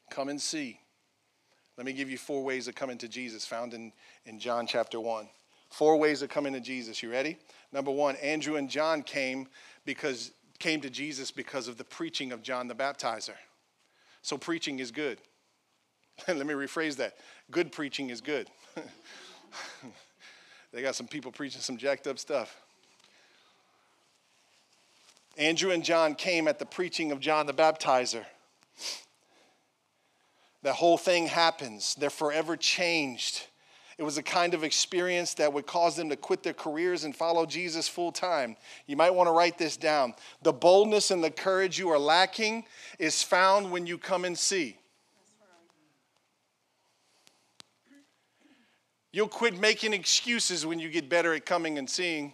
Come and see. Let me give you four ways of coming to Jesus found in, in John chapter 1. Four ways of coming to Jesus. You ready? Number one, Andrew and John came because came to Jesus because of the preaching of John the Baptizer. So preaching is good. Let me rephrase that. Good preaching is good. they got some people preaching some jacked up stuff. Andrew and John came at the preaching of John the Baptizer. That whole thing happens. They're forever changed. It was a kind of experience that would cause them to quit their careers and follow Jesus full time. You might want to write this down. The boldness and the courage you are lacking is found when you come and see. You'll quit making excuses when you get better at coming and seeing.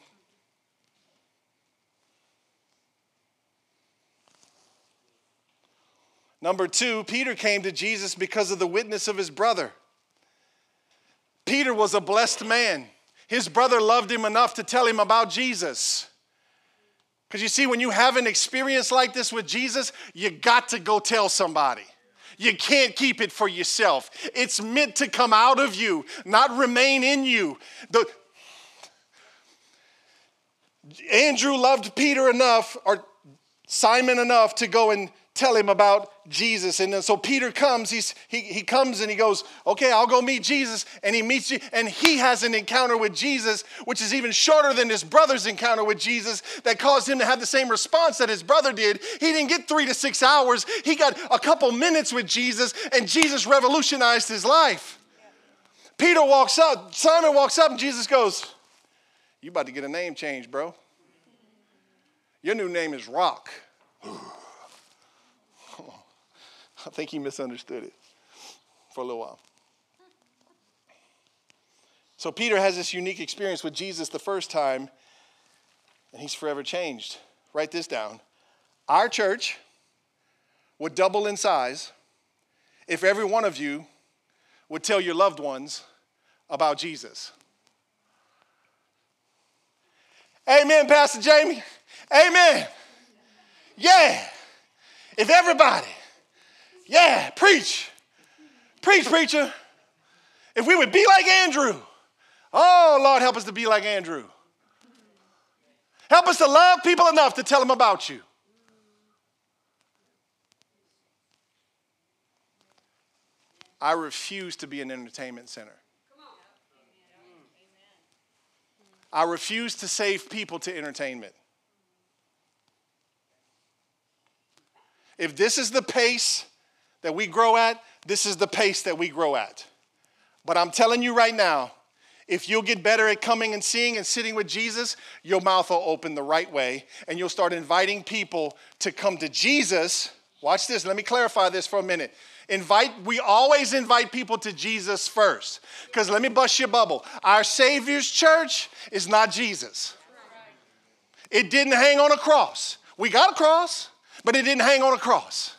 Number two, Peter came to Jesus because of the witness of his brother. Peter was a blessed man. His brother loved him enough to tell him about Jesus. Because you see, when you have an experience like this with Jesus, you got to go tell somebody. You can't keep it for yourself. It's meant to come out of you, not remain in you. The, Andrew loved Peter enough, or Simon enough, to go and tell him about Jesus. And then so Peter comes, he's, he, he comes and he goes, Okay, I'll go meet Jesus. And he meets you, and he has an encounter with Jesus, which is even shorter than his brother's encounter with Jesus, that caused him to have the same response that his brother did. He didn't get three to six hours, he got a couple minutes with Jesus, and Jesus revolutionized his life. Peter walks up, Simon walks up, and Jesus goes, You about to get a name change, bro. Your new name is Rock. I think he misunderstood it for a little while. So Peter has this unique experience with Jesus the first time, and he's forever changed. Write this down. Our church would double in size if every one of you would tell your loved ones about Jesus. Amen, Pastor Jamie. Amen. Yeah. If everybody yeah, preach. Preach, preacher. If we would be like Andrew, oh, Lord, help us to be like Andrew. Help us to love people enough to tell them about you. I refuse to be an entertainment center. I refuse to save people to entertainment. If this is the pace that we grow at, this is the pace that we grow at. But I'm telling you right now, if you'll get better at coming and seeing and sitting with Jesus, your mouth will open the right way and you'll start inviting people to come to Jesus. Watch this, let me clarify this for a minute. Invite, we always invite people to Jesus first. Because let me bust your bubble. Our Savior's church is not Jesus. It didn't hang on a cross. We got a cross, but it didn't hang on a cross.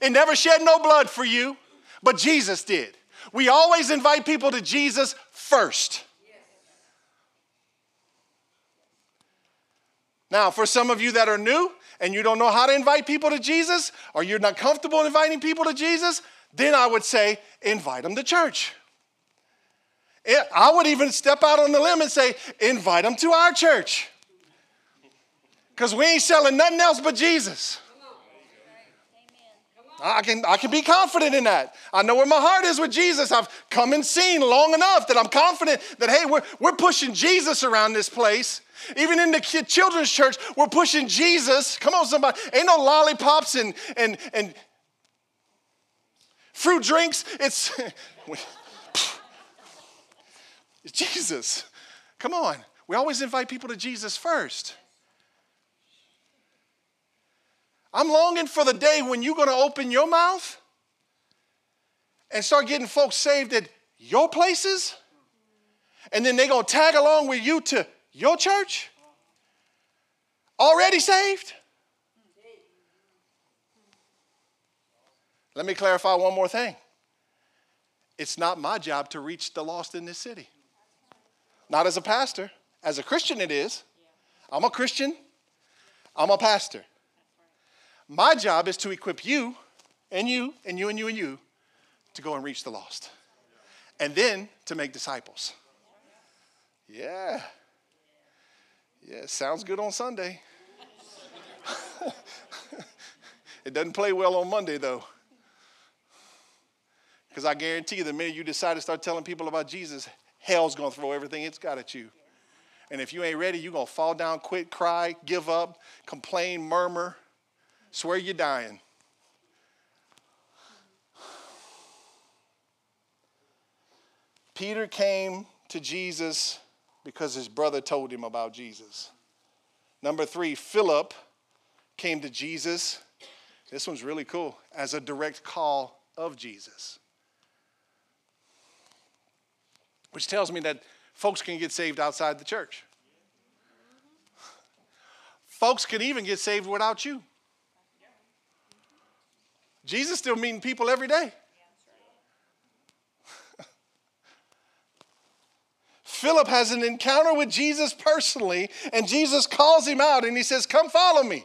It never shed no blood for you, but Jesus did. We always invite people to Jesus first. Now, for some of you that are new and you don't know how to invite people to Jesus, or you're not comfortable inviting people to Jesus, then I would say invite them to church. I would even step out on the limb and say invite them to our church. Because we ain't selling nothing else but Jesus. I can, I can be confident in that. I know where my heart is with Jesus. I've come and seen long enough that I'm confident that, hey, we're, we're pushing Jesus around this place. Even in the children's church, we're pushing Jesus. Come on, somebody. Ain't no lollipops and, and, and fruit drinks. It's, it's Jesus. Come on. We always invite people to Jesus first. I'm longing for the day when you're going to open your mouth and start getting folks saved at your places and then they're going to tag along with you to your church? Already saved? Let me clarify one more thing. It's not my job to reach the lost in this city. Not as a pastor. As a Christian, it is. I'm a Christian, I'm a pastor. My job is to equip you and you and you and you and you to go and reach the lost. And then to make disciples. Yeah. Yeah, sounds good on Sunday. it doesn't play well on Monday, though. Because I guarantee you, the minute you decide to start telling people about Jesus, hell's going to throw everything it's got at you. And if you ain't ready, you're going to fall down, quit, cry, give up, complain, murmur, swear you're dying. Peter came to Jesus because his brother told him about Jesus. Number three, Philip came to Jesus. This one's really cool as a direct call of Jesus. Which tells me that folks can get saved outside the church. Folks can even get saved without you. Jesus still meeting people every day. Philip has an encounter with Jesus personally, and Jesus calls him out and he says, Come follow me.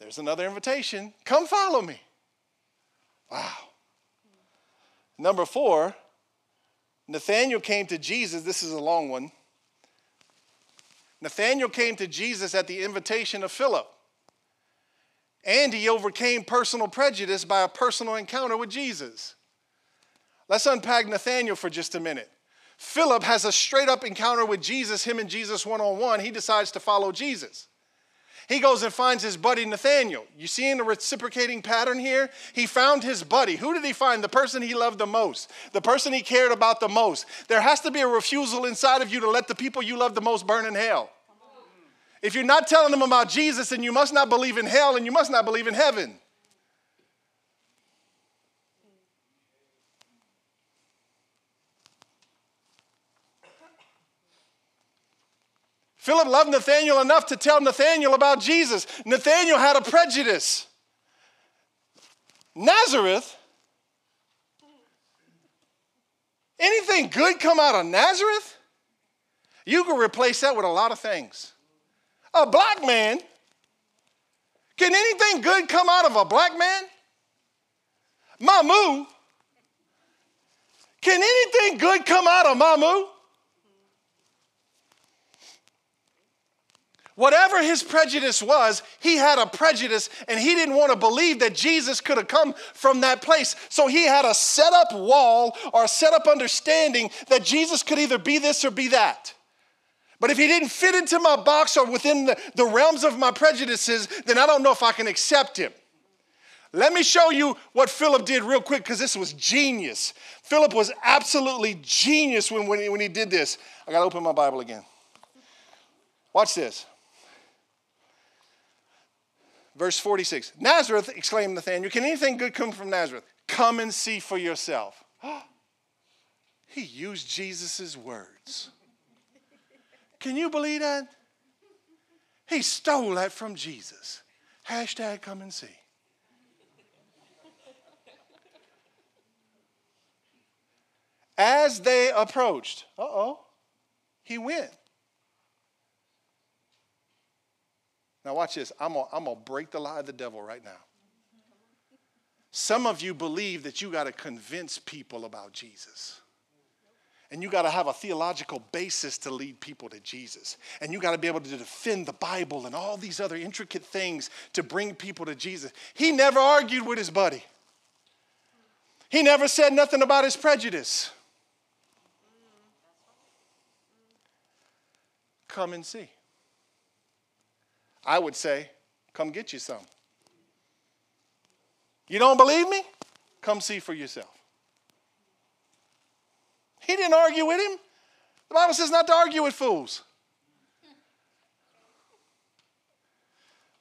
There's another invitation. Come follow me. Wow. Number four, Nathanael came to Jesus. This is a long one. Nathanael came to Jesus at the invitation of Philip. And he overcame personal prejudice by a personal encounter with Jesus. Let's unpack Nathanael for just a minute. Philip has a straight up encounter with Jesus, him and Jesus one on one. He decides to follow Jesus he goes and finds his buddy Nathanael. You seeing the reciprocating pattern here? He found his buddy. Who did he find? The person he loved the most, the person he cared about the most. There has to be a refusal inside of you to let the people you love the most burn in hell. If you're not telling them about Jesus, then you must not believe in hell and you must not believe in heaven. Philip loved Nathanael enough to tell Nathanael about Jesus. Nathanael had a prejudice. Nazareth? Anything good come out of Nazareth? You can replace that with a lot of things. A black man? Can anything good come out of a black man? Mamou? Can anything good come out of Mamou? Whatever his prejudice was, he had a prejudice and he didn't want to believe that Jesus could have come from that place. So he had a set up wall or a set up understanding that Jesus could either be this or be that. But if he didn't fit into my box or within the, the realms of my prejudices, then I don't know if I can accept him. Let me show you what Philip did real quick because this was genius. Philip was absolutely genius when, when, he, when he did this. I got to open my Bible again. Watch this. Verse 46 Nazareth, exclaimed Nathanael, can anything good come from Nazareth? Come and see for yourself. he used Jesus' words. Can you believe that? He stole that from Jesus. Hashtag come and see. As they approached, uh oh, he went. Now, watch this. I'm going to break the lie of the devil right now. Some of you believe that you got to convince people about Jesus. And you got to have a theological basis to lead people to Jesus. And you got to be able to defend the Bible and all these other intricate things to bring people to Jesus. He never argued with his buddy, he never said nothing about his prejudice. Come and see. I would say, come get you some. You don't believe me? Come see for yourself. He didn't argue with him. The Bible says not to argue with fools.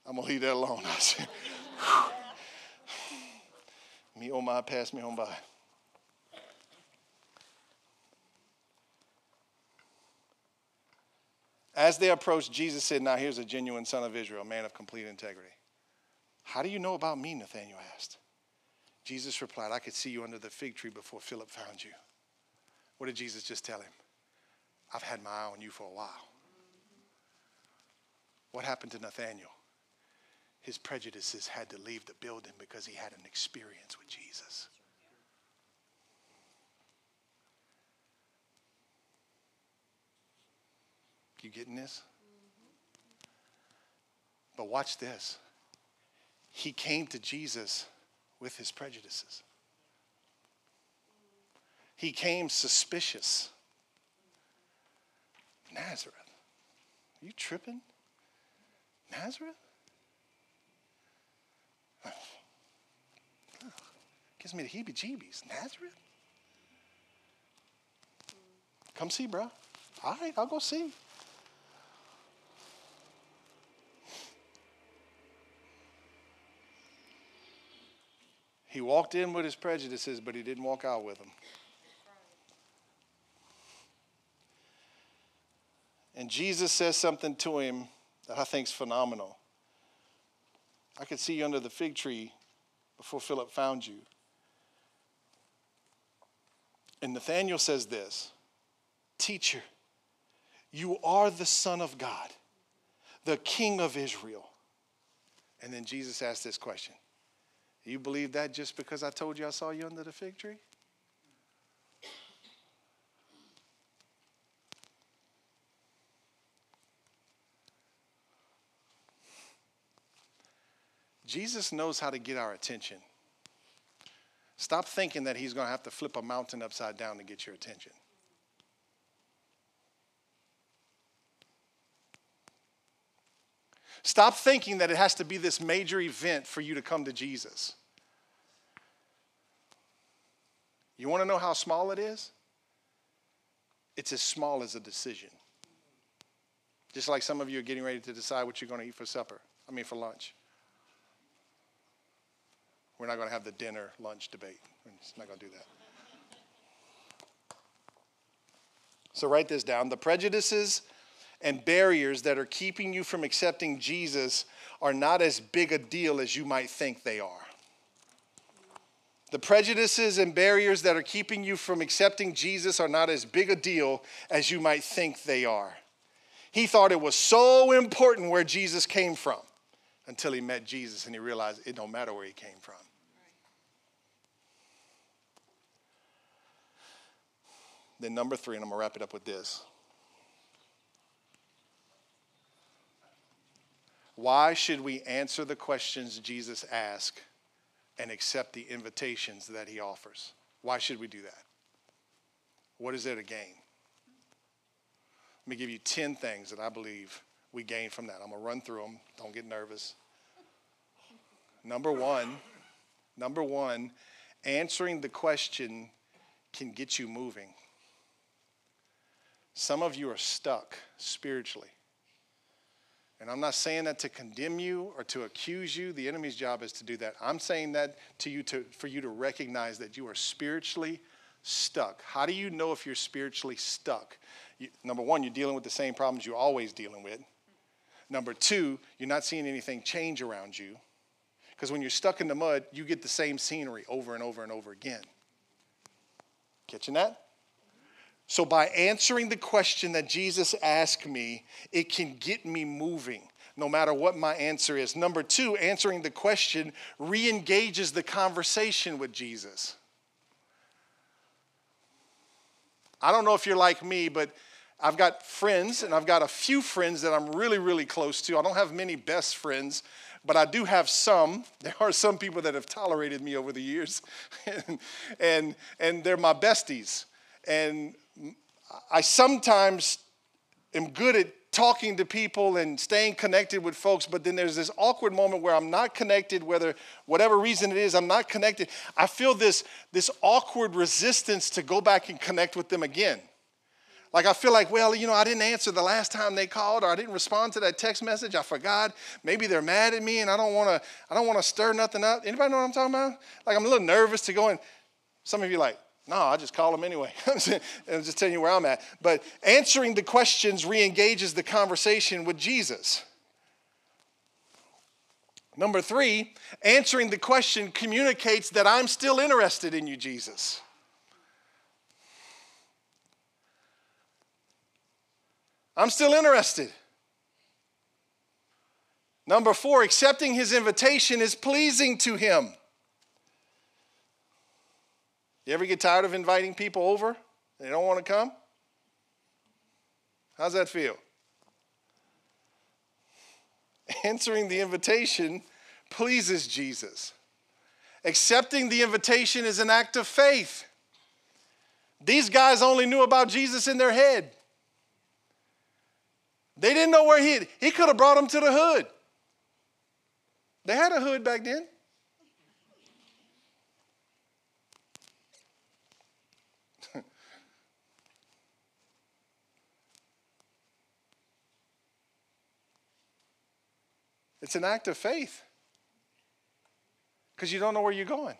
I'm going to leave that alone. I said, me oh my, pass me on by. As they approached, Jesus said, Now here's a genuine son of Israel, a man of complete integrity. How do you know about me? Nathanael asked. Jesus replied, I could see you under the fig tree before Philip found you. What did Jesus just tell him? I've had my eye on you for a while. What happened to Nathanael? His prejudices had to leave the building because he had an experience with Jesus. You getting this? But watch this. He came to Jesus with his prejudices. He came suspicious. Nazareth. Are you tripping? Nazareth? Gives me the heebie jeebies. Nazareth? Come see, bro. All right, I'll go see. He walked in with his prejudices, but he didn't walk out with them. And Jesus says something to him that I think is phenomenal. I could see you under the fig tree before Philip found you. And Nathanael says this Teacher, you are the Son of God, the King of Israel. And then Jesus asked this question You believe that just because I told you I saw you under the fig tree? Jesus knows how to get our attention. Stop thinking that he's going to have to flip a mountain upside down to get your attention. Stop thinking that it has to be this major event for you to come to Jesus. You want to know how small it is? It's as small as a decision. Just like some of you are getting ready to decide what you're going to eat for supper, I mean, for lunch. We're not going to have the dinner lunch debate. We're not going to do that. So write this down. The prejudices and barriers that are keeping you from accepting Jesus are not as big a deal as you might think they are. The prejudices and barriers that are keeping you from accepting Jesus are not as big a deal as you might think they are. He thought it was so important where Jesus came from until he met Jesus and he realized it don't matter where he came from. Then, number three, and I'm going to wrap it up with this. Why should we answer the questions Jesus asks and accept the invitations that he offers? Why should we do that? What is there to gain? Let me give you 10 things that I believe we gain from that. I'm going to run through them. Don't get nervous. Number one, number one, answering the question can get you moving. Some of you are stuck spiritually. And I'm not saying that to condemn you or to accuse you. The enemy's job is to do that. I'm saying that to you to, for you to recognize that you are spiritually stuck. How do you know if you're spiritually stuck? You, number one, you're dealing with the same problems you're always dealing with. Number two, you're not seeing anything change around you. Because when you're stuck in the mud, you get the same scenery over and over and over again. Catching that? So, by answering the question that Jesus asked me, it can get me moving no matter what my answer is. Number two, answering the question re engages the conversation with Jesus. I don't know if you're like me, but I've got friends, and I've got a few friends that I'm really, really close to. I don't have many best friends, but I do have some. There are some people that have tolerated me over the years, and, and, and they're my besties. And I sometimes am good at talking to people and staying connected with folks, but then there's this awkward moment where I'm not connected, whether whatever reason it is, I'm not connected. I feel this, this awkward resistance to go back and connect with them again. Like I feel like, well, you know, I didn't answer the last time they called, or I didn't respond to that text message. I forgot. Maybe they're mad at me, and I don't want to. I don't want to stir nothing up. Anybody know what I'm talking about? Like I'm a little nervous to go and. Some of you like, No, I just call them anyway. I'm just telling you where I'm at. But answering the questions re engages the conversation with Jesus. Number three, answering the question communicates that I'm still interested in you, Jesus. I'm still interested. Number four, accepting his invitation is pleasing to him. You ever get tired of inviting people over? They don't want to come? How's that feel? Answering the invitation pleases Jesus. Accepting the invitation is an act of faith. These guys only knew about Jesus in their head. They didn't know where he he could have brought them to the hood. They had a hood back then. It's an act of faith because you don't know where you're going.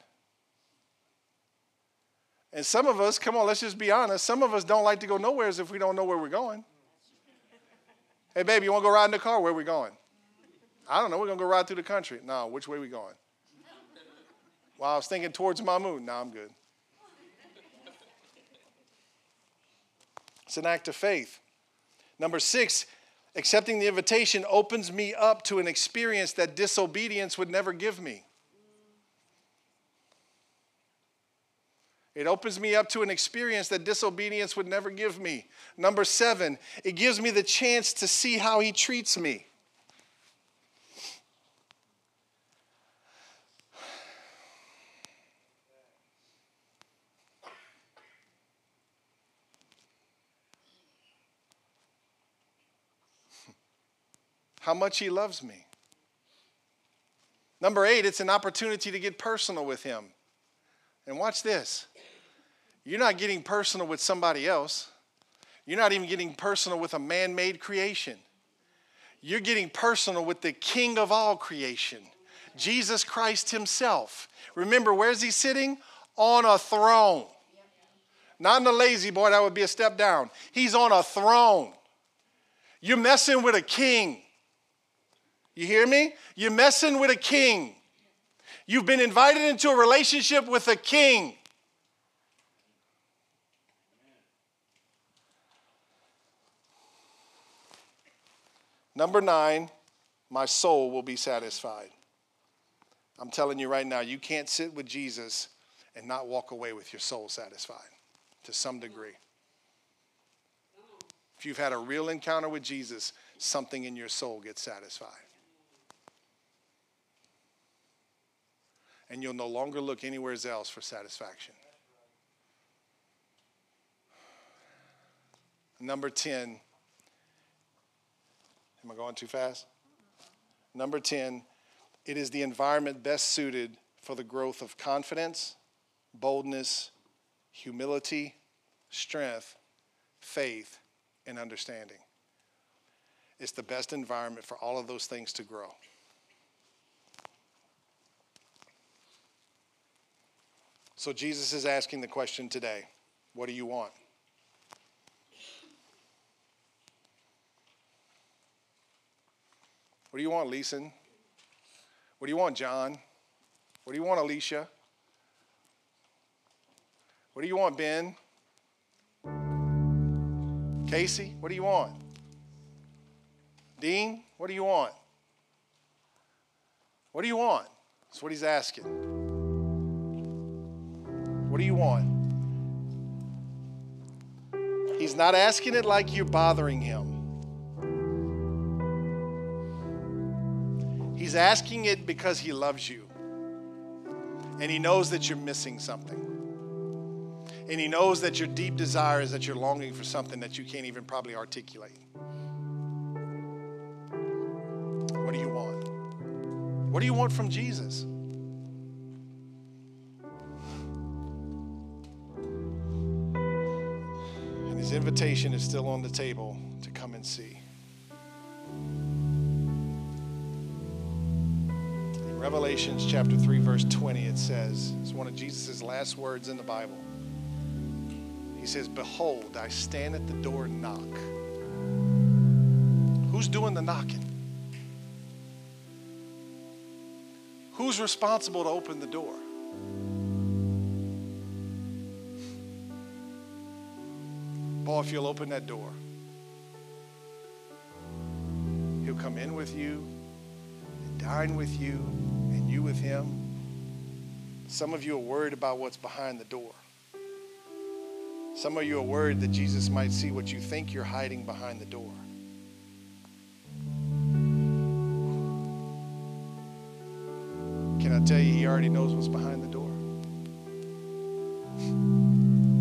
And some of us, come on, let's just be honest, some of us don't like to go nowheres if we don't know where we're going. Hey, baby, you want to go ride in the car? Where are we going? I don't know. We're going to go ride through the country. No, which way are we going? Well, I was thinking towards Mamou. No, I'm good. It's an act of faith. Number six, accepting the invitation opens me up to an experience that disobedience would never give me. It opens me up to an experience that disobedience would never give me. Number seven, it gives me the chance to see how he treats me. How much He loves me. Number eight, it's an opportunity to get personal with Him. And watch this you're not getting personal with somebody else, you're not even getting personal with a man made creation. You're getting personal with the King of all creation, Jesus Christ Himself. Remember, where's He sitting? On a throne. Not in a La-Z-Boy, that would be a step down. He's on a throne. You're messing with a king. You hear me? You're messing with a king. You've been invited into a relationship with a king. Number nine, my soul will be satisfied. I'm telling you right now, you can't sit with Jesus and not walk away with your soul satisfied to some degree. If you've had a real encounter with Jesus, something in your soul gets satisfied. And you'll no longer look anywhere else for satisfaction. Number 10. Am I going too fast? Number 10, it is the environment best suited for the growth of confidence, boldness, humility, strength, faith, and understanding. It's the best environment for all of those things to grow. So Jesus is asking the question today what do you want? What do you want, Leeson? What do you want, John? What do you want, Alicia? What do you want, Ben? Casey, what do you want? Dean, what do you want? What do you want? That's what he's asking. What do you want? He's not asking it like you're bothering him. He's asking it because he loves you. And he knows that you're missing something. And he knows that your deep desire is that you're longing for something that you can't even probably articulate. What do you want? What do you want from Jesus? His invitation is still on the table to come and see. In Revelations chapter 3, verse 20, it says, it's one of Jesus' last words in the Bible. He says, Behold, I stand at the door and knock. Who's doing the knocking? Who's responsible to open the door? Boy, if you'll open that door, He'll come in with you and dine with you and you with Him. Some of you are worried about what's behind the door. Some of you are worried that Jesus might see what you think you're hiding behind the door. Can I tell you, He already knows what's behind the door?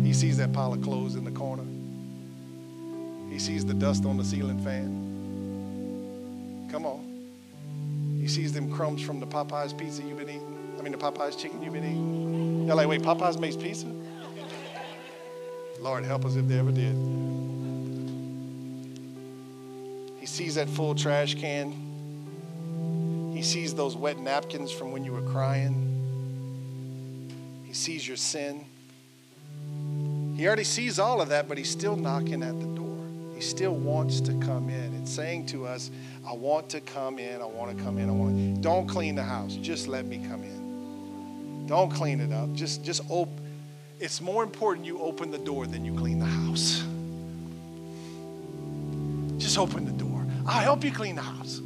He sees that pile of clothes in the corner. He sees the dust on the ceiling fan. Come on. He sees them crumbs from the Popeyes pizza you've been eating. I mean, the Popeyes chicken you've been eating. You're like, wait, Popeyes makes pizza? Lord, help us if they ever did. He sees that full trash can. He sees those wet napkins from when you were crying. He sees your sin. He already sees all of that, but he's still knocking at the door. He still wants to come in and saying to us, I want to come in, I want to come in, I want to. Don't clean the house. Just let me come in. Don't clean it up. Just just open. It's more important you open the door than you clean the house. Just open the door. I'll help you clean the house.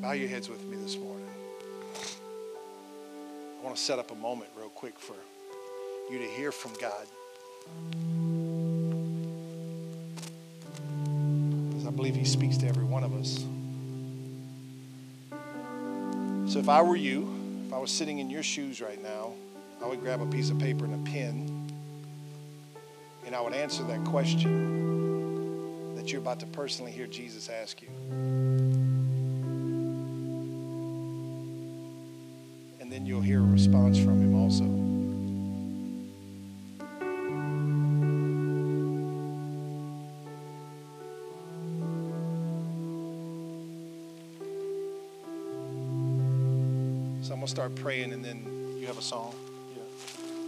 Bow your heads with me this morning. I want to set up a moment real quick for you to hear from God. Because I believe He speaks to every one of us. So if I were you, if I was sitting in your shoes right now, I would grab a piece of paper and a pen and I would answer that question that you're about to personally hear Jesus ask you. And then you'll hear a response from him also. Start praying and then you have a song? Yeah.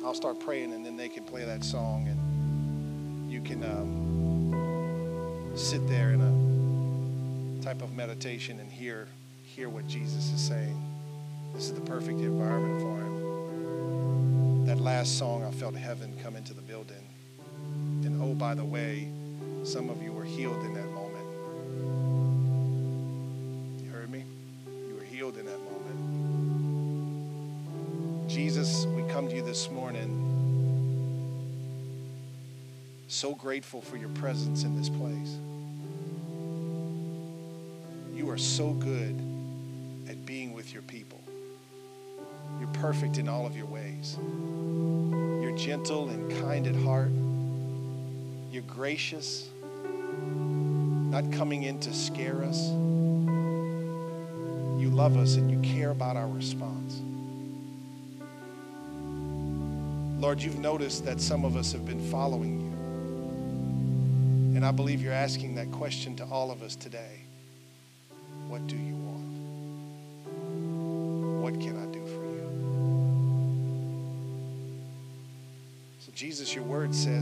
I'll start praying and then they can play that song and you can um, sit there in a type of meditation and hear hear what Jesus is saying. This is the perfect environment for him. That last song, I felt heaven come into the building. And oh, by the way, some of you were healed in that so grateful for your presence in this place. You are so good at being with your people. You're perfect in all of your ways. You're gentle and kind at heart. You're gracious, not coming in to scare us. You love us and you care about our response. Lord, you've noticed that some of us have been following you. And I believe you're asking that question to all of us today. What do you want? What can I do for you? So, Jesus, your word says